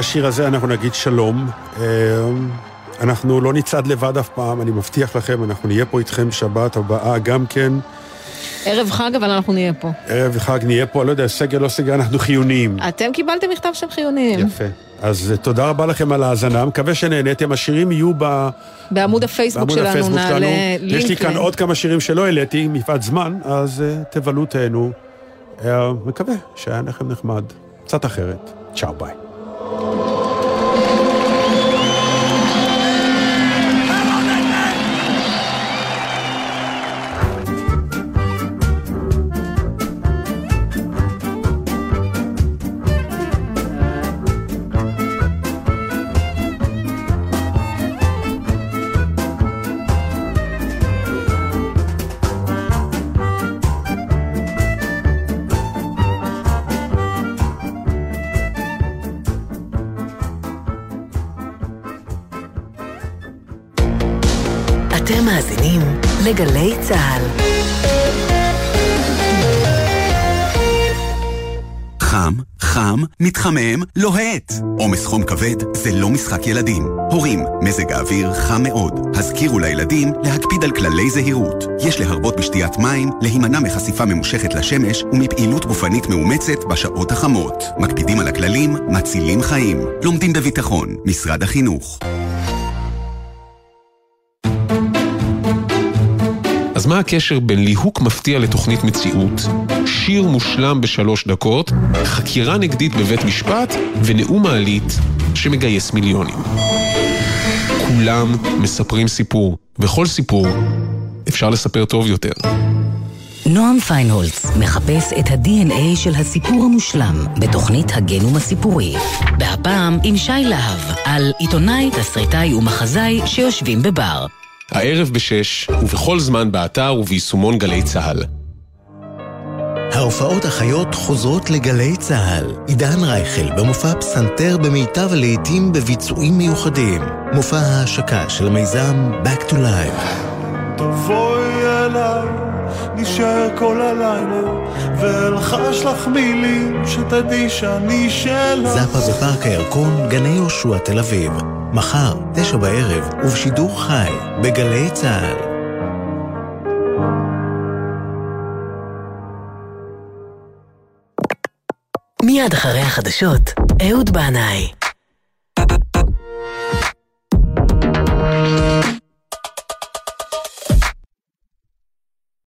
השיר הזה אנחנו נגיד שלום. אה, אנחנו לא נצעד לבד אף פעם, אני מבטיח לכם, אנחנו נהיה פה איתכם שבת הבאה גם כן. ערב חג, אבל אנחנו נהיה פה. ערב חג נהיה פה, אני לא יודע, סגל לא סגל, אנחנו חיוניים. אתם קיבלתם מכתב שהם חיוניים. יפה. אז אה, תודה רבה לכם על ההאזנה, מקווה שנהניתם. השירים יהיו ב... בעמוד הפייסבוק בעמוד שלנו הפייסבוק שלנו. לינק. יש לי כאן עוד כמה שירים שלא העליתי, מפאת זמן, אז uh, תבלו, תהנו. Uh, מקווה שהיה לכם נחמד. קצת אחרת. צ'או ביי. צה"ל. חם, חם, מתחמם, לוהט. עומס חום כבד זה לא משחק ילדים. הורים, מזג האוויר חם מאוד. הזכירו לילדים להקפיד על כללי זהירות. יש להרבות בשתיית מים, להימנע מחשיפה ממושכת לשמש ומפעילות גופנית מאומצת בשעות החמות. מקפידים על הכללים, מצילים חיים. לומדים בביטחון, משרד החינוך. אז מה הקשר בין ליהוק מפתיע לתוכנית מציאות, שיר מושלם בשלוש דקות, חקירה נגדית בבית משפט ונאום מעלית שמגייס מיליונים? כולם מספרים סיפור, וכל סיפור אפשר לספר טוב יותר. נועם פיינהולץ מחפש את ה-DNA של הסיפור המושלם בתוכנית הגנום הסיפורי. והפעם עם שי להב על עיתונאי, תסריטאי ומחזאי שיושבים בבר. הערב בשש, ובכל זמן באתר וביישומון גלי צה"ל. ההופעות החיות חוזרות לגלי צה"ל. עידן רייכל במופע פסנתר במיטב הלעיתים בביצועים מיוחדים. מופע ההשקה של המיזם Back to Life. תבואי אליי, נשאר כל הלילה, ואלחש לך מילים שתדעי שאני שלך. זאפה בפארק הירקון, גני יהושע תל אביב. מחר, תשע בערב, ובשידור חי, בגלי צה"ל. מיד אחרי החדשות, אהוד בנאי.